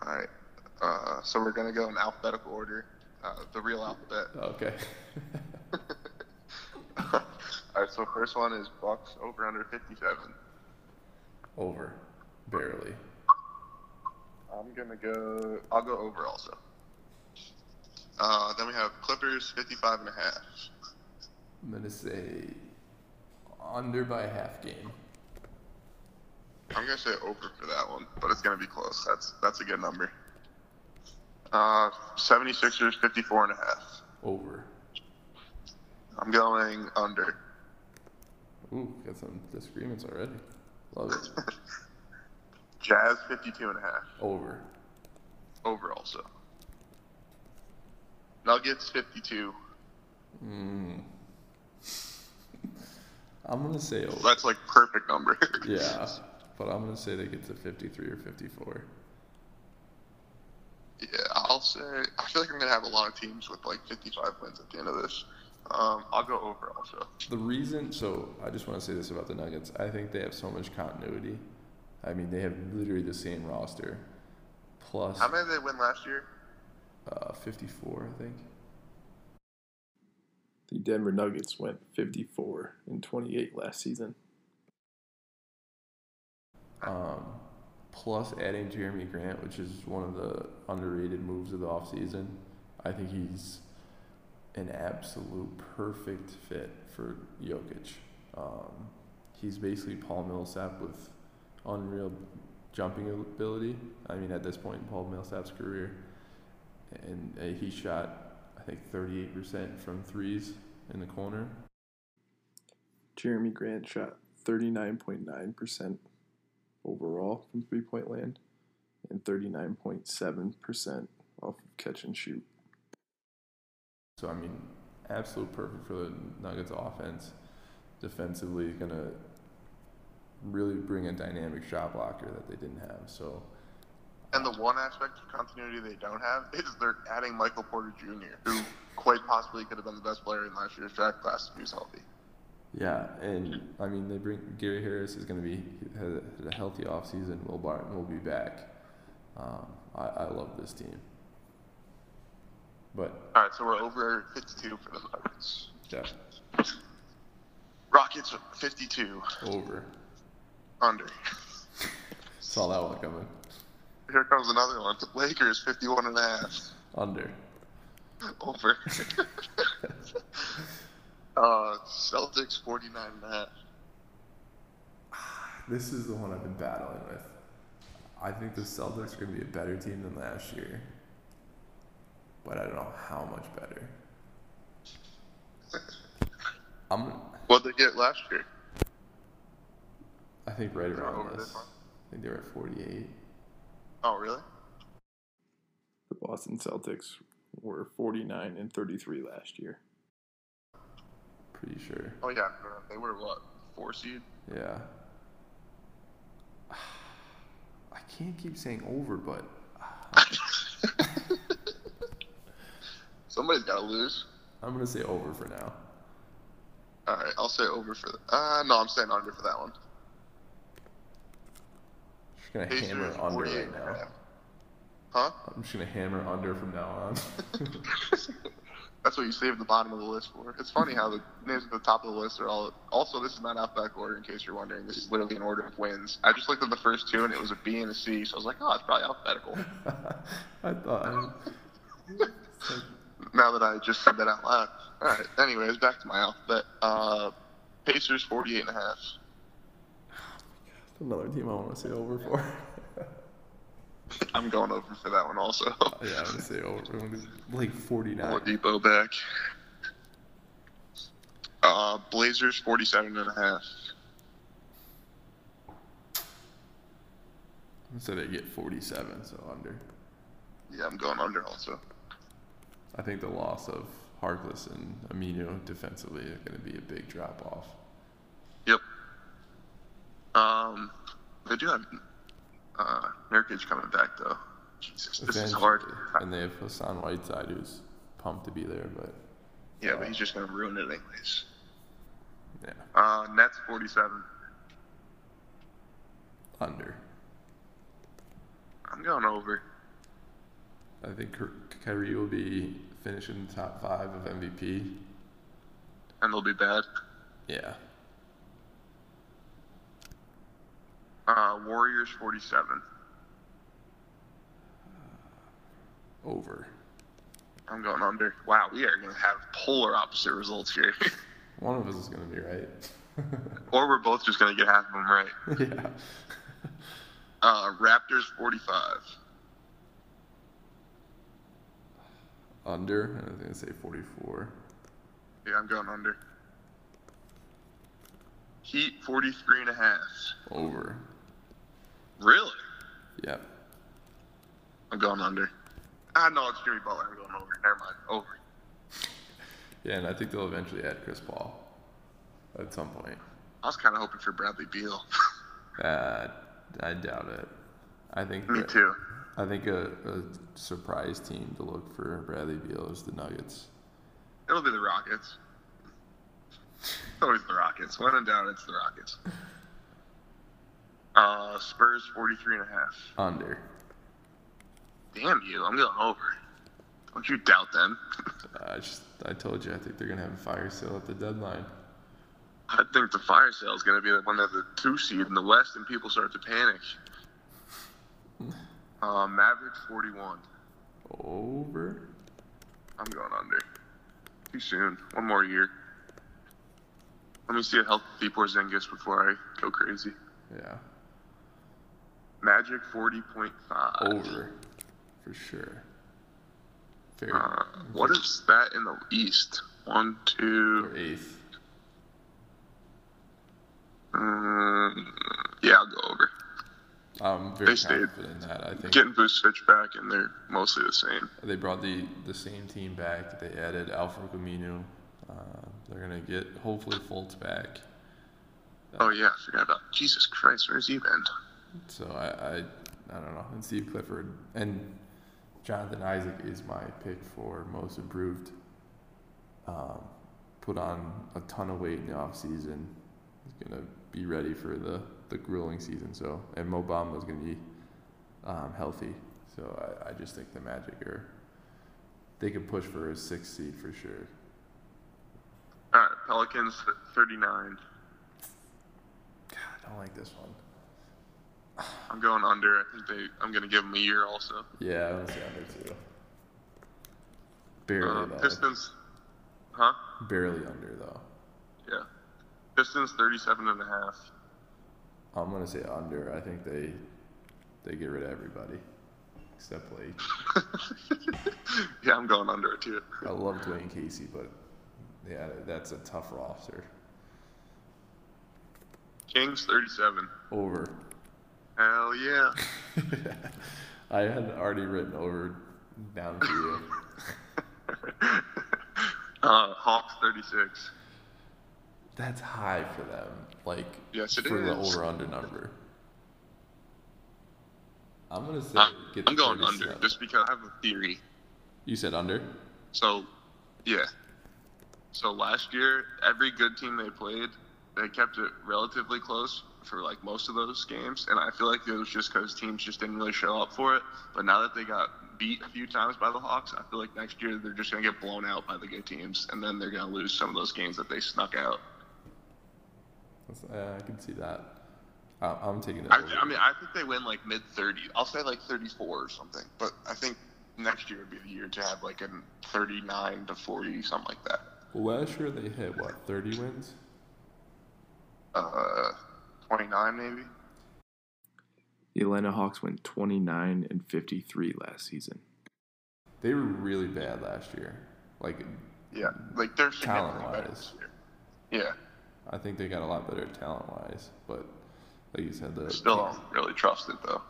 All right. Uh, so we're gonna go in alphabetical order, uh, the real alphabet. Okay. All right. So first one is Bucks over under 57. Over. Barely. I'm gonna go. I'll go over also. Uh, then we have Clippers 55 and a half. I'm gonna say under by a half game. I'm gonna say over for that one, but it's gonna be close. That's that's a good number. Uh, 76ers 54 and a half. Over. I'm going under. Ooh, got some disagreements already. Love it. Jazz 52 and a half. Over. Over also. Nuggets 52. Mm. I'm gonna say over. That's like perfect number. Yeah, but I'm gonna say they get to 53 or 54. yeah, I'll say. I feel like I'm gonna have a lot of teams with like 55 wins at the end of this. Um, I'll go over also. The reason, so I just want to say this about the Nuggets. I think they have so much continuity. I mean, they have literally the same roster, plus How many did they win last year? uh, 54, I think. The Denver Nuggets went 54 and 28 last season. Um, plus adding Jerami Grant, which is one of the underrated moves of the offseason. I think he's an absolute perfect fit for Jokic. Um, he's basically Paul Millsap with unreal jumping ability. I mean, at this point in Paul Millsap's career, and uh, he shot, I think, 38% from threes in the corner. Jerami Grant shot 39.9% overall from three point land and 39.7% off of catch and shoot. So I mean, absolute perfect for the Nuggets offense. Defensively, gonna really bring a dynamic shot blocker that they didn't have. So And the one aspect of continuity they don't have is they're adding Michael Porter Jr., who quite possibly could have been the best player in last year's draft class if he was healthy. Yeah, and I mean they bring Gary Harris is gonna be had a healthy offseason. Will Barton will be back. Um, I, I love this team. But All right, so we're over 52 for the Nuggets. yeah, Rockets 52 over. under. Saw that one coming. Here comes another one. The Lakers 51 and a half Under. over. uh, Celtics 49 and a half. This is the one I've been battling with. I think the Celtics are going to be a better team than last year, but I don't know how much better. I'm, What'd they get last year? I think right around this. this? I think they were at 48. Oh, really? The Boston Celtics were 49 and 33 last year. Pretty sure. Oh, yeah. They were what? Four seed? Yeah. I can't keep saying over, but Somebody's got to lose. I'm to say over for now. All right, I'll say over for. The, uh, no, I'm saying under for that one. Just to Pacers hammer under right now. Huh? I'm just to hammer under from now on. That's what you save the bottom of the list for. It's funny how the names at the top of the list are all. Also, this is not alphabetical order, in case you're wondering. This is literally an order of wins. I just looked at the first two, and it was a B and a C, so I was like, oh, it's probably alphabetical. I thought now that I just said that out loud. All right. Anyways, back to my alphabet. Uh, Pacers 48 and a half. Another team I want to say over for. I'm going over for that one also. yeah, I'm gonna say over. I'm gonna- Like 49. Dipo back. Uh, Blazers 47 and a half. Said they get 47, so under. Yeah, I'm going under also. I think the loss of Harkless and Aminu defensively is going to be a big drop off. Yep. Um, they do have uh, Nurkic coming back though. Jesus, this is hard. And they have Hassan Whiteside, who's pumped to be there, but Yeah, but he's just gonna ruin it anyways. yeah, Uh, Nets 47. under. I'm going over. I think Ky- Kyrie will be finishing the top five of MVP. And they'll be bad. Yeah, Uh, Warriors 47. over. I'm going under. Wow, we are gonna have polar opposite results here. One of us is going to be right. or we're both just gonna get half of them right. yeah. Uh, Raptors 45. Under, and I was going to say 44. Yeah, I'm going under. Heat 43 and a half. Over. Really? Yep. I'm going under. Ah, no, it's Jimmy Butler. I'm going over. Never mind. Over. Yeah, and I think they'll eventually add Chris Paul at some point. I was kind of hoping for Bradley Beal. Uh, I doubt it. I think Me that- too. I think a, a surprise team to look for Bradley Beal is the Nuggets. It'll be the Rockets. It's always the Rockets. When in doubt, it's the Rockets. Uh, Spurs 43 and a half. Under. Damn you. I'm going over. Don't you doubt them. I just I told you I think they're gonna have a fire sale at the deadline. I think the fire sale is going to be when they're the two seed in the West and people start to panic. Uh, Mavericks 41. Over. I'm going under. Too soon. One more year. Let me see a healthy Porzingis before I go crazy. Yeah. Magic 40.5. Over. For sure. Fair. Uh, what is that in the East? One, two. Or eighth. Um, yeah, I'll go over. I'm very They stayed. confident in that. I think Getting Vucevic back, and they're mostly the same. they brought the the same team back. They added Al-Farouq Aminu. Uh, they're gonna get hopefully Fultz back. Oh yeah, I forgot about. Jesus Christ, where's he been? So I, I, I don't know. And Steve Clifford and Jonathan Isaac is my pick for most improved. Um, put on a ton of weight in the off season. He's gonna be ready for the the grueling season. So and Mo Bamba is gonna be um, healthy. So I, I just think the Magic are they could push for a sixth seed for sure. All right, Pelicans 39. God, I don't like this one. I'm going under. I think they. I'm gonna give them a year also. Yeah, I want to say under too. Barely Uh. Pistons. Huh? Barely under though. Yeah. Pistons 37 and a half. I'm gonna say under. I think they they get rid of everybody except Blake. yeah, I'm going under it too. I love Dwane Casey, but yeah, that's a tough roster. Kings 37. Over. Hell yeah. I had already written over down for you. Uh, Hawks 36. That's high for them. Like Yes, it for the over under number. I'm gonna say get I'm going 37. under just because I have a theory. You said under? So, yeah. So last year, every good team they played, they kept it relatively close for like most of those games, and I feel like it was just because teams just didn't really show up for it. But now that they got beat a few times by the Hawks, I feel like next year they're just gonna get blown out by the good teams, and then they're gonna lose some of those games that they snuck out. Uh, I can see that. I, I'm taking it. I. I mean, I think they win like mid 30. I'll say like 34 or something, but I think next year would be the year to have like a 39 to 40, something like that. Well, last year they hit what, 30 wins? Uh, 29 maybe. The Atlanta Hawks went 29 and 53 last season. They were really bad last year. Like, Yeah, like they're significantly better Talent-wise. this year. Yeah, I think they got a lot better talent wise, but like you said, the still don't really trust it though.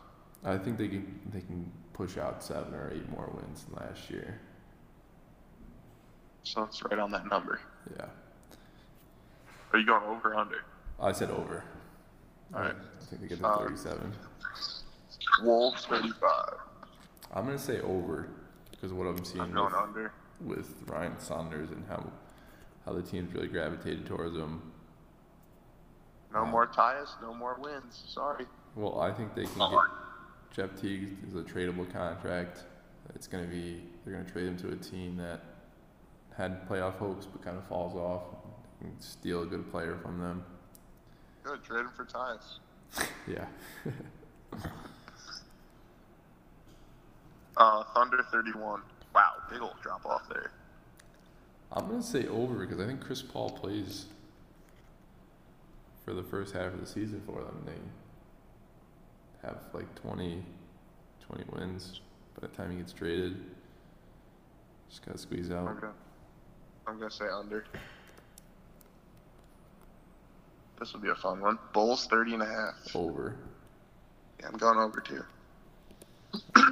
I think they can they can push out seven or eight more wins than last year. So it's right on that number. Yeah, Are you going over or under? I said over. All right. I think they get to Um, 37. Wolves 35. I'm gonna say over because what I'm seeing I'm going with, under. with Ryan Saunders and how how the team's really gravitated towards him. No more ties, no more wins. Sorry. Well, I think they can get Jeff Teague is a tradable contract. It's gonna be they're gonna trade him to a team that had playoff hopes but kind of falls off and steal a good player from them. Good, trade him for ties. Yeah. Uh, Thunder 31. Wow, big old drop off there. I'm gonna say over because I think Chris Paul plays for the first half of the season for them. They have like 20, 20 wins by the time he gets traded. Just gotta squeeze out. gonna, I'm gonna say under. This will be a fun one. Bulls 30 and a half. Over. Yeah, I'm going over too.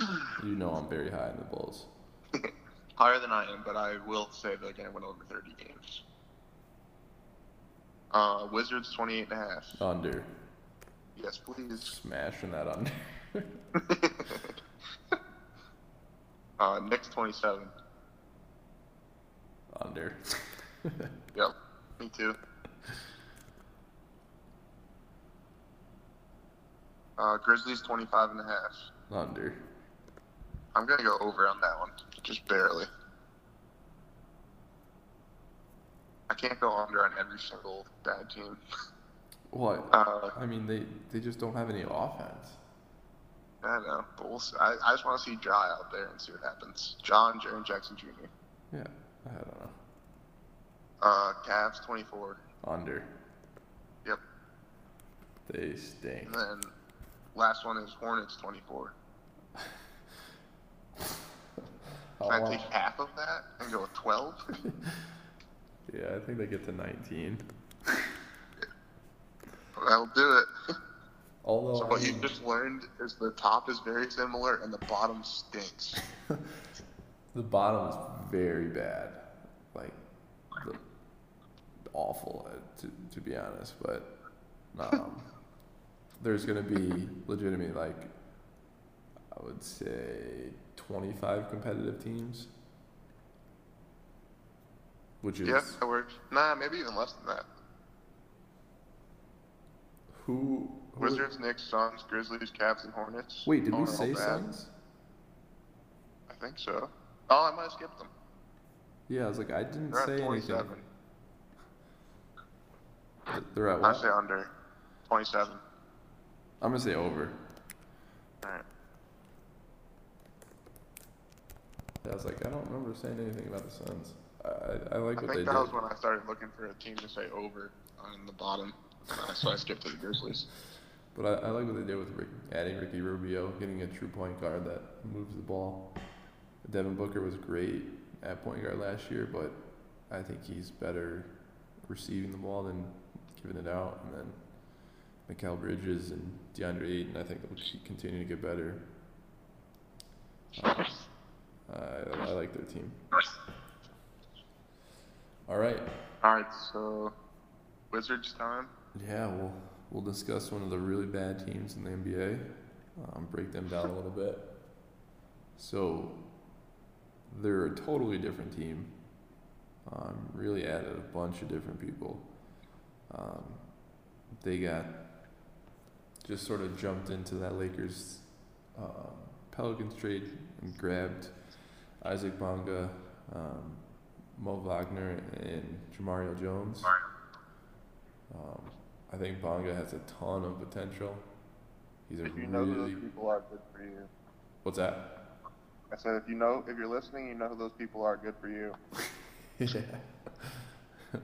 You know I'm very high in the Bulls. Higher than I am, but I will say that again, I went over 30 games. Uh, Wizards 28 and a half. Under. Yes, please. Smashing that under. Uh, Knicks 27. under. Yep, me too. Uh, Grizzlies 25 and a half. under. I'm gonna go over on that one, just barely. I can't go under on every single bad team. What? Uh, I mean, they they just don't have any offense. I don't know, but we'll. I, I just want to see Dry out there and see what happens. John, Jaren Jackson Jr. Yeah, I don't know. Uh, Cavs 24. Under. Yep. They stink. And then last one is Hornets 24. Oh, Can I wow. take half of that and go with 12? Yeah, I think they get to 19. That'll do it. Although So I what you just learned is the top is very similar and the bottom stinks. the bottom is very bad, like the, awful uh, to to be honest. But um, there's gonna be legitimately like I would say 25 competitive teams, which is Yeah, that works. Nah, maybe even less than that. who, who Wizards, Knicks, Suns, Grizzlies, Cavs, and Hornets. Wait, did we say. Suns? I think so. Oh, I might have skipped them. Yeah, I was like, I didn't They're say anything. 27. Th- They're at I say under 27. I'm gonna say over. All right. Yeah, I was like, I don't remember saying anything about the Suns. I, I, I like I what they did. I think that was when I started looking for a team to say over on the bottom. Uh, so I skipped to the Grizzlies. but I, I like what they did with Rick, adding Ricky Rubio, getting a true point guard that moves the ball. Devin Booker was great at point guard last year, but I think he's better receiving the ball than giving it out. And then Mikal Bridges and DeAndre Ayton, I think they'll continue to get better. Uh, I, I like their team. All right. All right, so Wizards time. Yeah, we'll we'll discuss one of the really bad teams in the NBA. Um, break them down a little bit. So they're a totally different team. Um, really added a bunch of different people. Um, they got just sort of jumped into that Lakers um, Pelicans trade and grabbed Isaac Bonga, um, Mo Wagner, and Jemerrio Jones. Um, I think Bonga has a ton of potential. He's a If you know who really those people are, good for you. what's that? I said, if you know, if you're listening, you know who those people are. Good for you. yeah.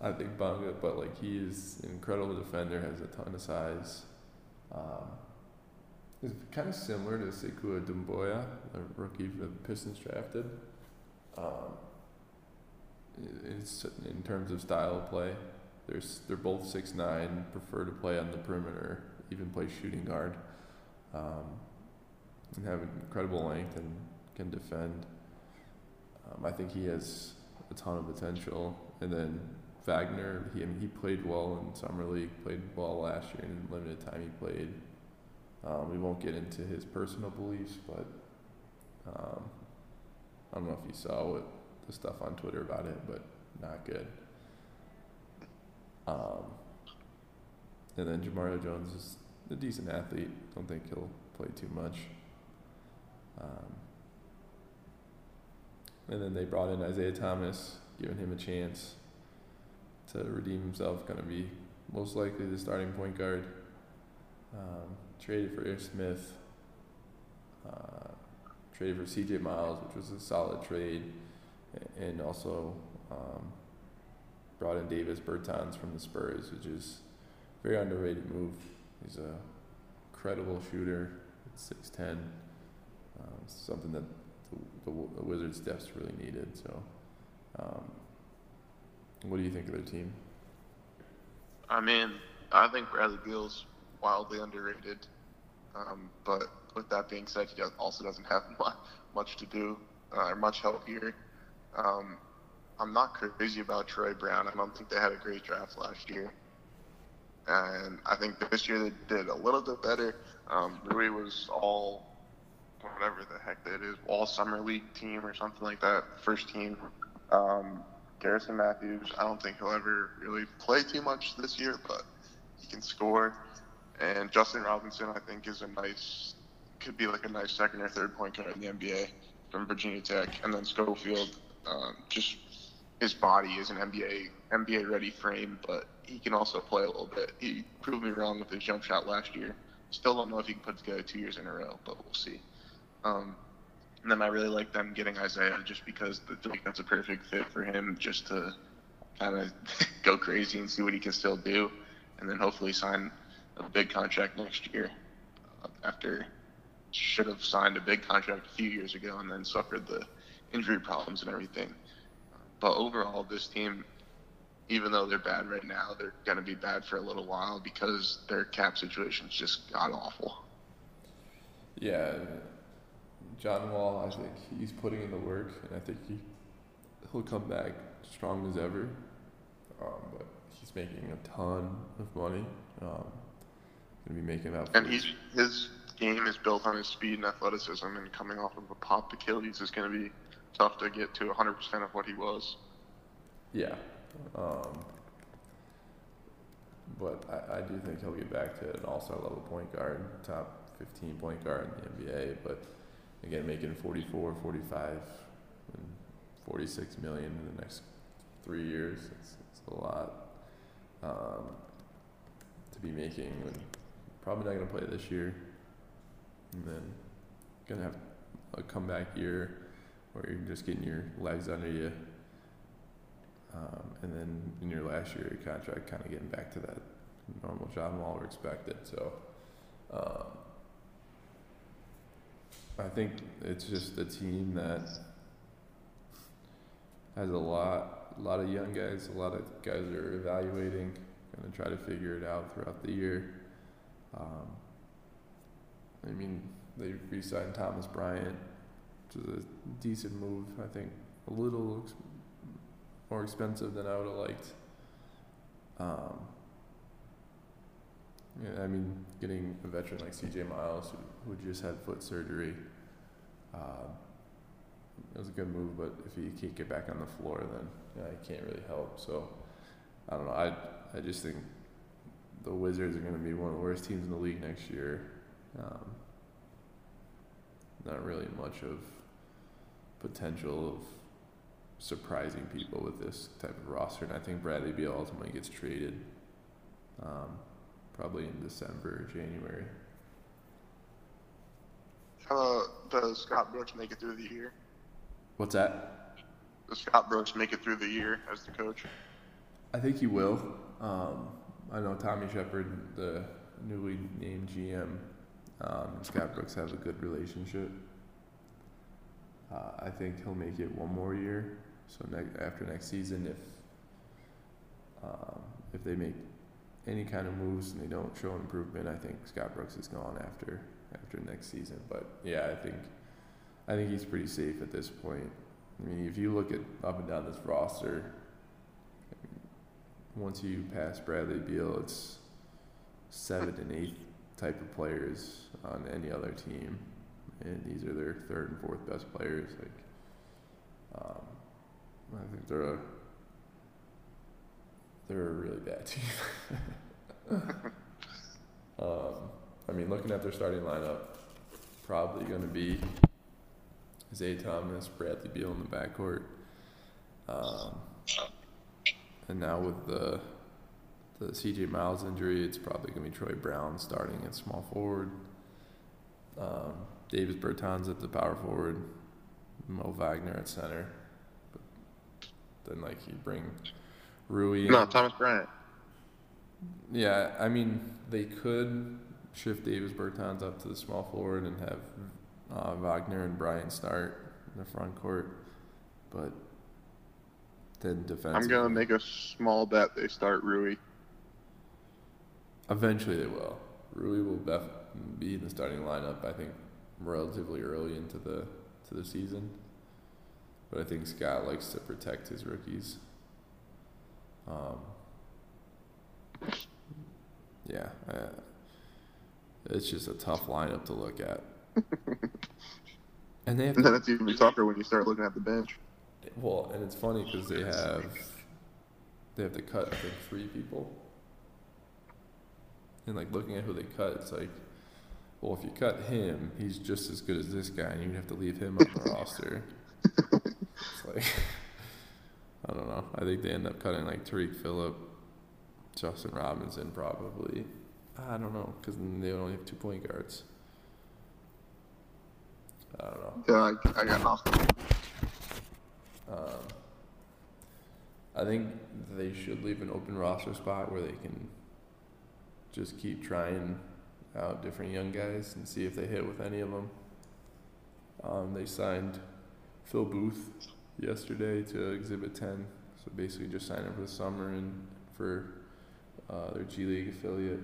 I think Bonga, but like he is an incredible defender, has a ton of size. Um, is kind of similar to Sekou Doumbouya, the rookie the Pistons drafted. Um, it's in terms of style of play. There's they're both six nine, prefer to play on the perimeter, even play shooting guard, um, and have incredible length and can defend. Um, I think he has a ton of potential. And then Wagner, he I mean he played well in summer league, played well last year in limited time he played. Um, we won't get into his personal beliefs, but um, I don't know if you saw what the stuff on Twitter about it, but not good. Um, and then Jemerrio Jones is a decent athlete. Don't think he'll play too much. Um, and then they brought in Isaiah Thomas, giving him a chance to redeem himself. Going to be most likely the starting point guard. Um, traded for Air Smith. Uh, traded for C.J. Miles, which was a solid trade, and also um, brought in Davis Bertans from the Spurs, which is a very underrated move. He's a credible shooter at six ten. Uh, something that the, the, the Wizards' depths really needed. So, um, what do you think of their team? I mean, I think Bradley Beal's wildly underrated. Um, but with that being said, he also doesn't have much to do uh, or much help here. Um, I'm not crazy about Troy Brown. I don't think they had a great draft last year. And I think this year they did a little bit better. Um, Rui was all, whatever the heck that is, all summer league team or something like that, first team. Um, Garrison Matthews, I don't think he'll ever really play too much this year, but he can score. And Justin Robinson, I think, is a nice, could be like a nice second or third point guard in the NBA from Virginia Tech. And then Schofield, um, just his body is an NBA NBA ready frame, but he can also play a little bit. He proved me wrong with his jump shot last year. Still don't know if he can put together two years in a row, but we'll see. Um, and then I really like them getting Isaiah just because that's a perfect fit for him just to kind of go crazy and see what he can still do. And then hopefully sign a big contract next year after should have signed a big contract a few years ago and then suffered the injury problems and everything. But overall, this team, even though they're bad right now, they're going to be bad for a little while because their cap situation is just god awful. Yeah, John Wall, I think he's putting in the work, and I think he he'll come back strong as ever. Um, but he's making a ton of money. Um, gonna be making that. And he's his game is built on his speed and athleticism, and coming off of a popped Achilles is going to be tough to get to 100% of what he was. Yeah. Um, but I, I do think he'll get back to an all-star level point guard, top 15 point guard in the NBA. But again, making 44, 45, and 46 million in the next three years, it's, it's a lot um, to be making. And probably not going to play this year. And then going to have a comeback year where you're just getting your legs under you. Um, and then in your last year of your contract, kind of getting back to that normal John Wall expected. So um, I think it's just a team that has a lot, a lot of young guys. A lot of guys are evaluating, going to try to figure it out throughout the year. Um, I mean, they re-signed Thomas Bryant which is a decent move. I think a little ex- more expensive than I would have liked. Um, yeah, I mean, getting a veteran like C.J. Miles, who, just had foot surgery, uh, it was a good move. But if he can't get back on the floor, then yeah, he can't really help. So I don't know. I I just think the Wizards are going to be one of the worst teams in the league next year. Um, not really much of potential of surprising people with this type of roster. And I think Bradley Beal ultimately gets traded um, probably in December or January. Uh, does Scott Brooks make it through the year? What's that? Does Scott Brooks make it through the year as the coach? I think he will. Um, I know Tommy Sheppard, the newly named GM, um, and Scott Brooks have a good relationship. Uh, I think he'll make it one more year. So ne- after next season, if um, if they make any kind of moves and they don't show improvement, I think Scott Brooks is gone after after next season. But yeah, I think I think he's pretty safe at this point. I mean, if you look at up and down this roster, once you pass Bradley Beal, it's seventh and eighth type of players on any other team, and these are their third and fourth best players. Like, um, I think they're a they're a really bad team. um, I mean, looking at their starting lineup, probably going to be Zay Thomas, Bradley Beal in the backcourt. Um, and now with the the CJ Miles injury, it's probably going to be Troy Brown starting at small forward. Um, Davis Bertans at the power forward. Mo Wagner at center. But then, like, you bring Rui. No. Thomas Bryant. Yeah, I mean, they could shift Davis Bertans up to the small forward and have uh, Wagner and Bryant start in the front court, but then defense. I'm gonna make a small bet they start Rui. Eventually, they will. Rui will bef- be in the starting lineup. I think relatively early into the to the season, but I think Scott likes to protect his rookies. Um, yeah, uh, it's just a tough lineup to look at. and they have And then to, it's even tougher when you start looking at the bench. well, and it's funny because they have they have to cut I think three people. And like looking at who they cut, it's like, well, if you cut him, he's just as good as this guy, and you'd have to leave him on the roster. It's like, I don't know. I think they end up cutting like Tarik Phillip, Justin Robinson, probably. I don't know because they only have two point guards. I don't know. Yeah, I, I got nothing. Um, I think they should leave an open roster spot where they can just keep trying out different young guys and see if they hit with any of them. Um, they signed Phil Booth yesterday to Exhibit 10, so basically just signed him for the summer and for uh, their G League affiliate,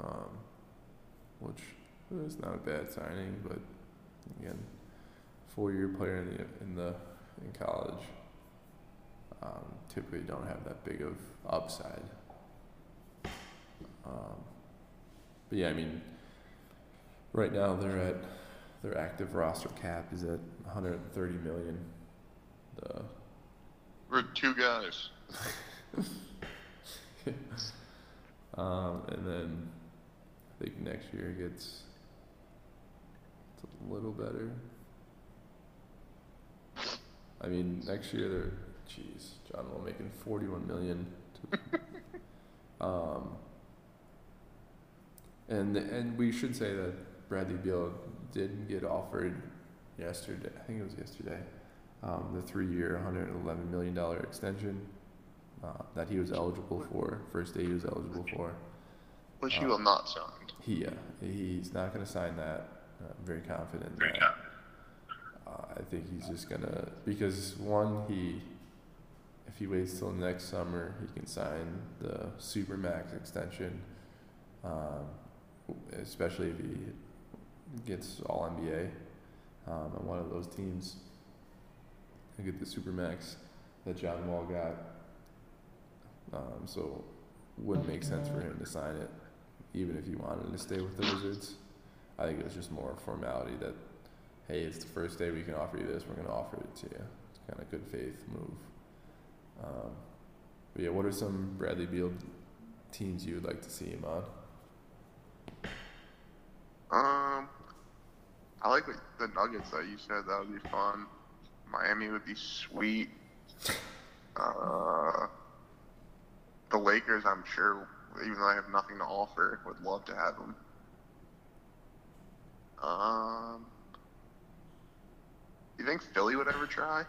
um, which is not a bad signing, but again, four-year player in the in the in college um, typically don't have that big of upside. Um, but yeah, I mean, right now they're at their active roster cap is at 130 million. The We're two guys. um, and then I think next year it gets it's a little better. I mean, next year they're, jeez, John Wall making 41 million. To, um, and and we should say that Bradley Beal did get offered yesterday. I think it was yesterday. Um, the three-year, 111 million dollar extension uh, that he was eligible for. First day he was eligible for. Which he Uh, will not sign. He uh, he's not going to sign that. Uh, I'm very confident. Very that. Uh, I think he's just gonna because one he if he waits till next summer he can sign the supermax extension, um, especially if he gets all NBA um, on one of those teams. And get the supermax that John Wall got. Um, so wouldn't make sense for him to sign it, even if he wanted to stay with the Wizards. I think it was just more a formality that hey, it's the first day we can offer you this, we're going to offer it to you. It's kind of good faith move. Um, but yeah, what are some Bradley Beal teams you would like to see him on? Um, I like the Nuggets that you said. That would be fun. Miami would be sweet. Uh, the Lakers, I'm sure, even though I have nothing to offer, would love to have them. Um, you think Philly would ever try?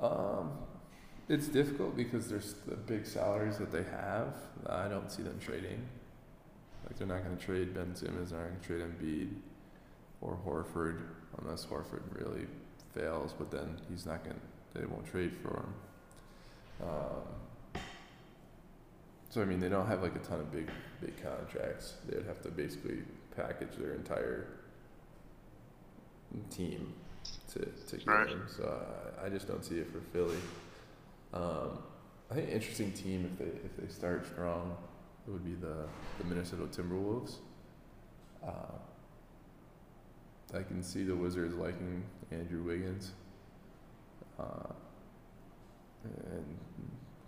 Um, it's difficult because there's the big salaries that they have. I don't see them trading. Like they're not going to trade Ben Simmons, they're not going to trade Embiid or Horford unless Horford really fails. But then he's not going. to They won't trade for him. Um, so I mean, they don't have like a ton of big big contracts. They'd have to basically package their entire team to to get Right. him. So I, I just don't see it for Philly. Um, I think interesting team if they if they start strong, it would be the the Minnesota Timberwolves. Uh, I can see the Wizards liking Andrew Wiggins, uh, and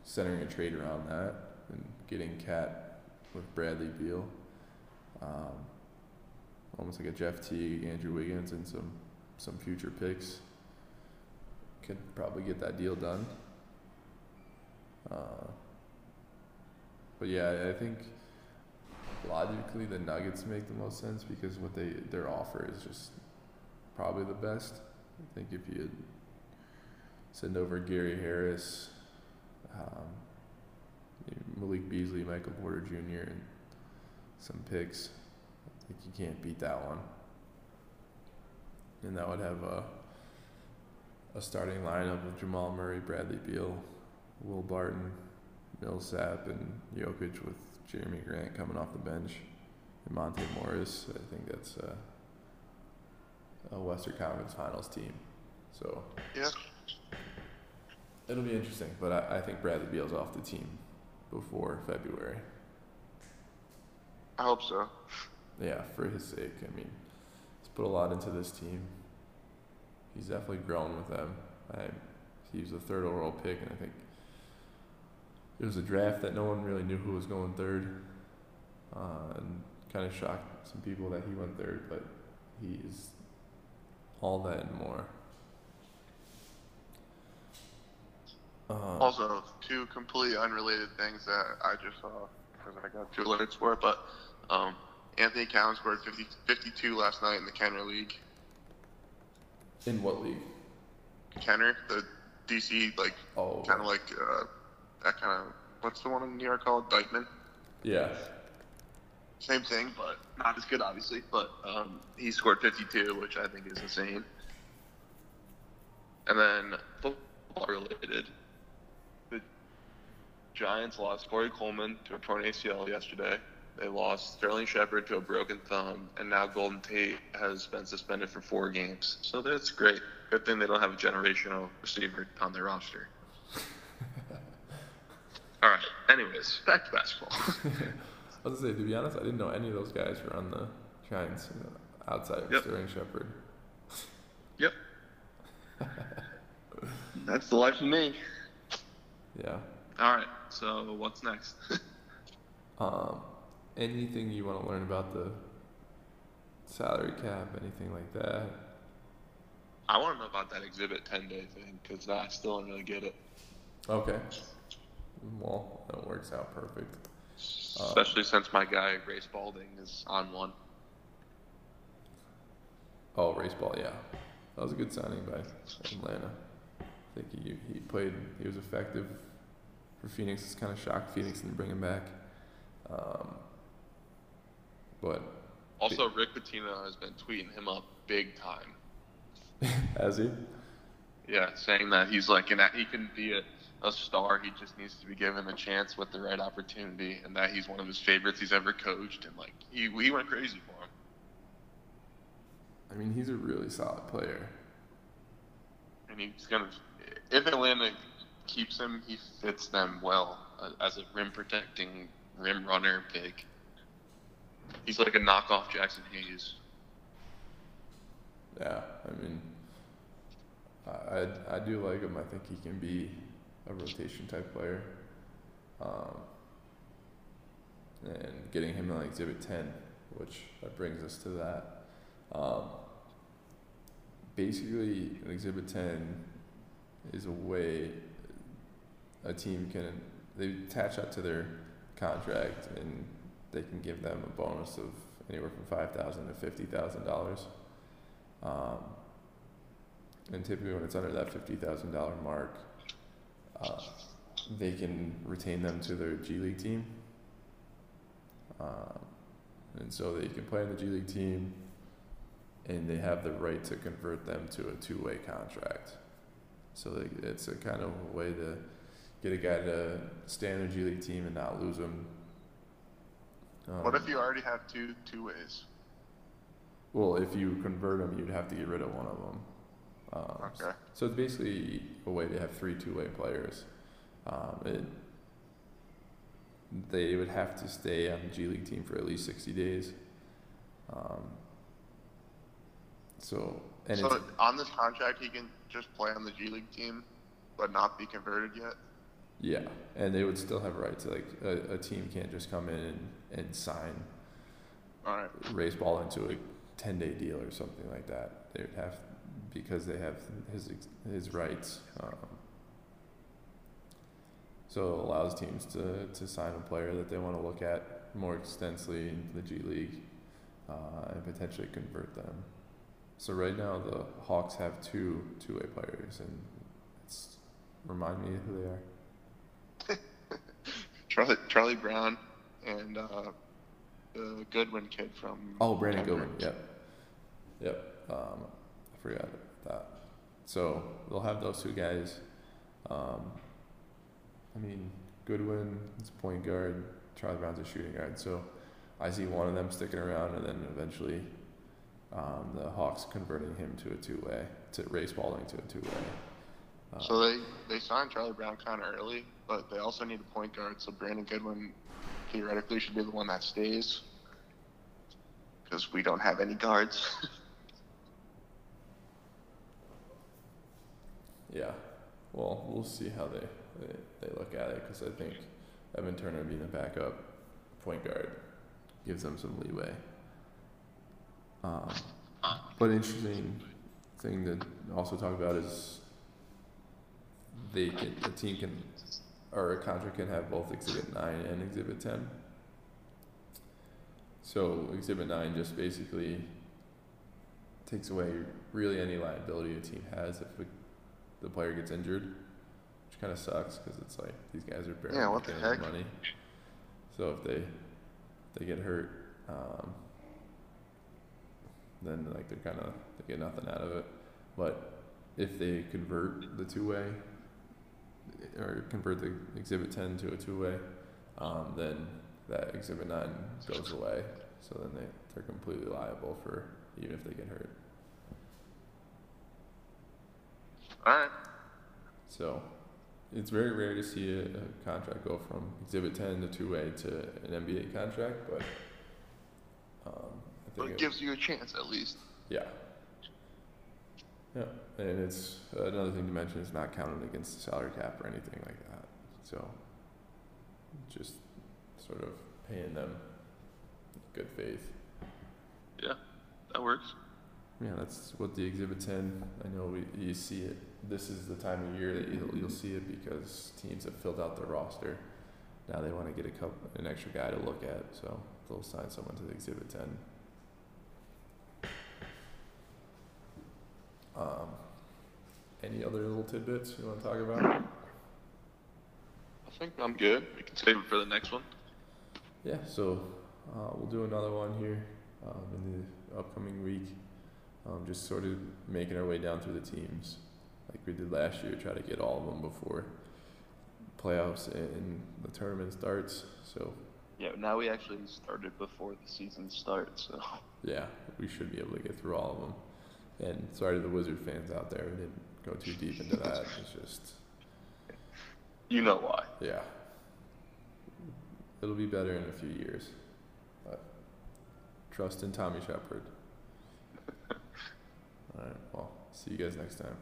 centering a trade around that and getting KAT with Bradley Beal, um, almost like a Jeff Teague, Andrew Wiggins, and some some future picks. Could probably get that deal done. Uh, but yeah, I think logically the Nuggets make the most sense because what they their offer is just probably the best. I think if you send over Gary Harris, um, Malik Beasley, Michael Porter Jr., and some picks, I think you can't beat that one. And that would have a a starting lineup of Jamal Murray, Bradley Beal, Will Barton, Millsap, and Jokic with Jerami Grant coming off the bench, and Monte Morris. I think that's a, a Western Conference Finals team. So Yeah. it'll be interesting. But I, I think Bradley Beal's off the team before February. I hope so. Yeah, for his sake. I mean, he's put a lot into this team. He's definitely grown with them. I, he was a third overall pick, and I think it was a draft that no one really knew who was going third, uh, and kind of shocked some people that he went third. But he is all that and more. Uh, Also, two completely unrelated things that I just saw because I got two alerts for it. But um, Anthony Cowan scored 50, 52 last night in the Kenner League. in what league? Kenner, the DC, like Oh, kind of like uh, that kind of what's the one in New York called Dyckman? yeah. Same thing, but not as good, obviously. But um, he scored 52, which I think is insane. And then football related, the Giants lost Corey Coleman to a torn ACL yesterday. They lost Sterling Shepard to a broken thumb, and now Golden Tate has been suspended for four games. So that's great. Good thing they don't have a generational receiver on their roster. All right. Anyways, back to basketball. I was gonna say, to be honest, I didn't know any of those guys were on the Giants you know, outside of Yep. Sterling Shepard. yep. That's the life of me. Yeah. All right. So what's next? Um, anything you want to learn about the salary cap, anything like that? I want to know about that Exhibit 10 day thing because I still don't really get it. Okay. Well, that works out perfect. Especially since my guy Ray Spalding is on one. Oh, race ball, yeah. That was a good signing by Atlanta. I think he he played. He was effective for Phoenix. It's kind of shocked Phoenix didn't bring him back. Um, but Also, Rick Pitino has been tweeting him up big time. has he? Yeah, saying that he's like an he can be a, a star. He just needs to be given a chance with the right opportunity, and that he's one of his favorites he's ever coached. And like he he went crazy for him. I mean, he's a really solid player. and he's gonna. If Atlanta keeps him, he fits them well uh, as a rim protecting rim runner big. He's like a knockoff Jaxson Hayes. Yeah, I mean, I I, I do like him. I think he can be a rotation type player. Um, and getting him in Exhibit 10, which that brings us to that. Um, basically, an Exhibit 10 is a way a team can they attach that to their contract and they can give them a bonus of anywhere from five thousand to fifty thousand dollars. Um, and typically, when it's under that fifty thousand dollar mark, uh, they can retain them to their G League team. Um, and so they can play in the G League team, and they have the right to convert them to a two way contract. So they, it's a kind of a way to get a guy to stay on the G League team and not lose him. Um, What if you already have two two ways? Well, if you convert them, you'd have to get rid of one of them. Um, Okay. So it's basically a way to have three two-way players. Um, it, they would have to stay on the G League team for at least sixty days. Um, so and so on this contract, he can just play on the G League team, but not be converted yet. yeah, and they would still have rights. Like a, a team can't just come in and, and sign All right. race ball into a 10 day deal or something like that. They would have, because they have his, his rights. Um, so it allows teams to, to sign a player that they want to look at more extensively in the G League uh, and potentially convert them. So right now the Hawks have two two way players, and it's remind me who they are. Charlie Charlie Brown and uh, the Goodwin kid from. Oh, Brandon Denver. Goodwin. Yep. Yep. Um, That. So they'll have those two guys. Um, I mean, Goodwin is point guard. Charlie Brown's a shooting guard. So I see one of them sticking around, and then eventually um, the Hawks converting him to a two-way, to Ray Spalding to a two-way. Uh, So they they signed Charlie Brown kind of early, but they also need a point guard. So Brandon Goodwin theoretically should be the one that stays because we don't have any guards. Yeah. Well, we'll see how they, they, they look at it because I think Evan Turner being a backup point guard gives them some leeway. Um, but interesting thing to also talk about is they can the team can or a contract can have both Exhibit Nine and Exhibit Ten. So Exhibit Nine just basically takes away really any liability a team has if a the player gets injured, which kind of sucks because it's like these guys are barely Yeah, what the heck? money. So if they they get hurt, um, then like they're kind of they get nothing out of it. But if they convert the two way or convert the exhibit ten to a two way, um, then that exhibit nine goes away. So then they they're completely liable for even if they get hurt. All right. So it's very rare to see a, a contract go from Exhibit 10 to two way to an NBA contract, but um, I think it it- gives you a chance at least. yeah. Yeah, and it's another thing to mention is not counted against the salary cap or anything like that. So just sort of paying them good faith. Yeah, that works. Yeah, that's what the Exhibit 10. I know we, you see it. This is the time of year that you'll, you'll see it because teams have filled out their roster. Now they want to get a couple, an extra guy to look at, so they'll sign someone to the Exhibit 10. Um, any other little tidbits you want to talk about? I think I'm good. We can save it for the next one. Yeah, so uh, we'll do another one here um, in the upcoming week. Um, just sort of making our way down through the teams, like we did last year. Try to get all of them before playoffs and the tournament starts. So Yeah, now we actually started before the season starts, so yeah, we should be able to get through all of them. And sorry to the Wizard fans out there, we didn't go too deep into that. It's just You know why. yeah, it'll be better in a few years. But trust in Tommy Sheppard. All right. Well, see you guys next time.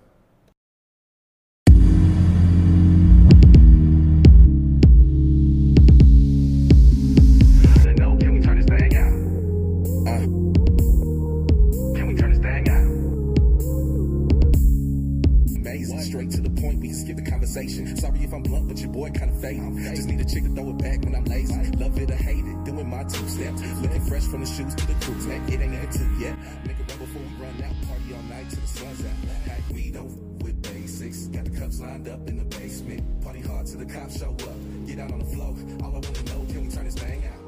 conversation. Sorry if I'm blunt, but your boy kind of fake. Just need a chick to throw it back when I'm lazy. Love it or hate it, doing my two steps. Looking fresh from the shoes to the cruise. Man, it ain't even two yet. Make a run before we run out. Party all night till the sun's out. We don't with basics. Got the cups lined up in the basement. Party hard till the cops show up. Get out on the floor. All I wanna know, can we turn this thing out?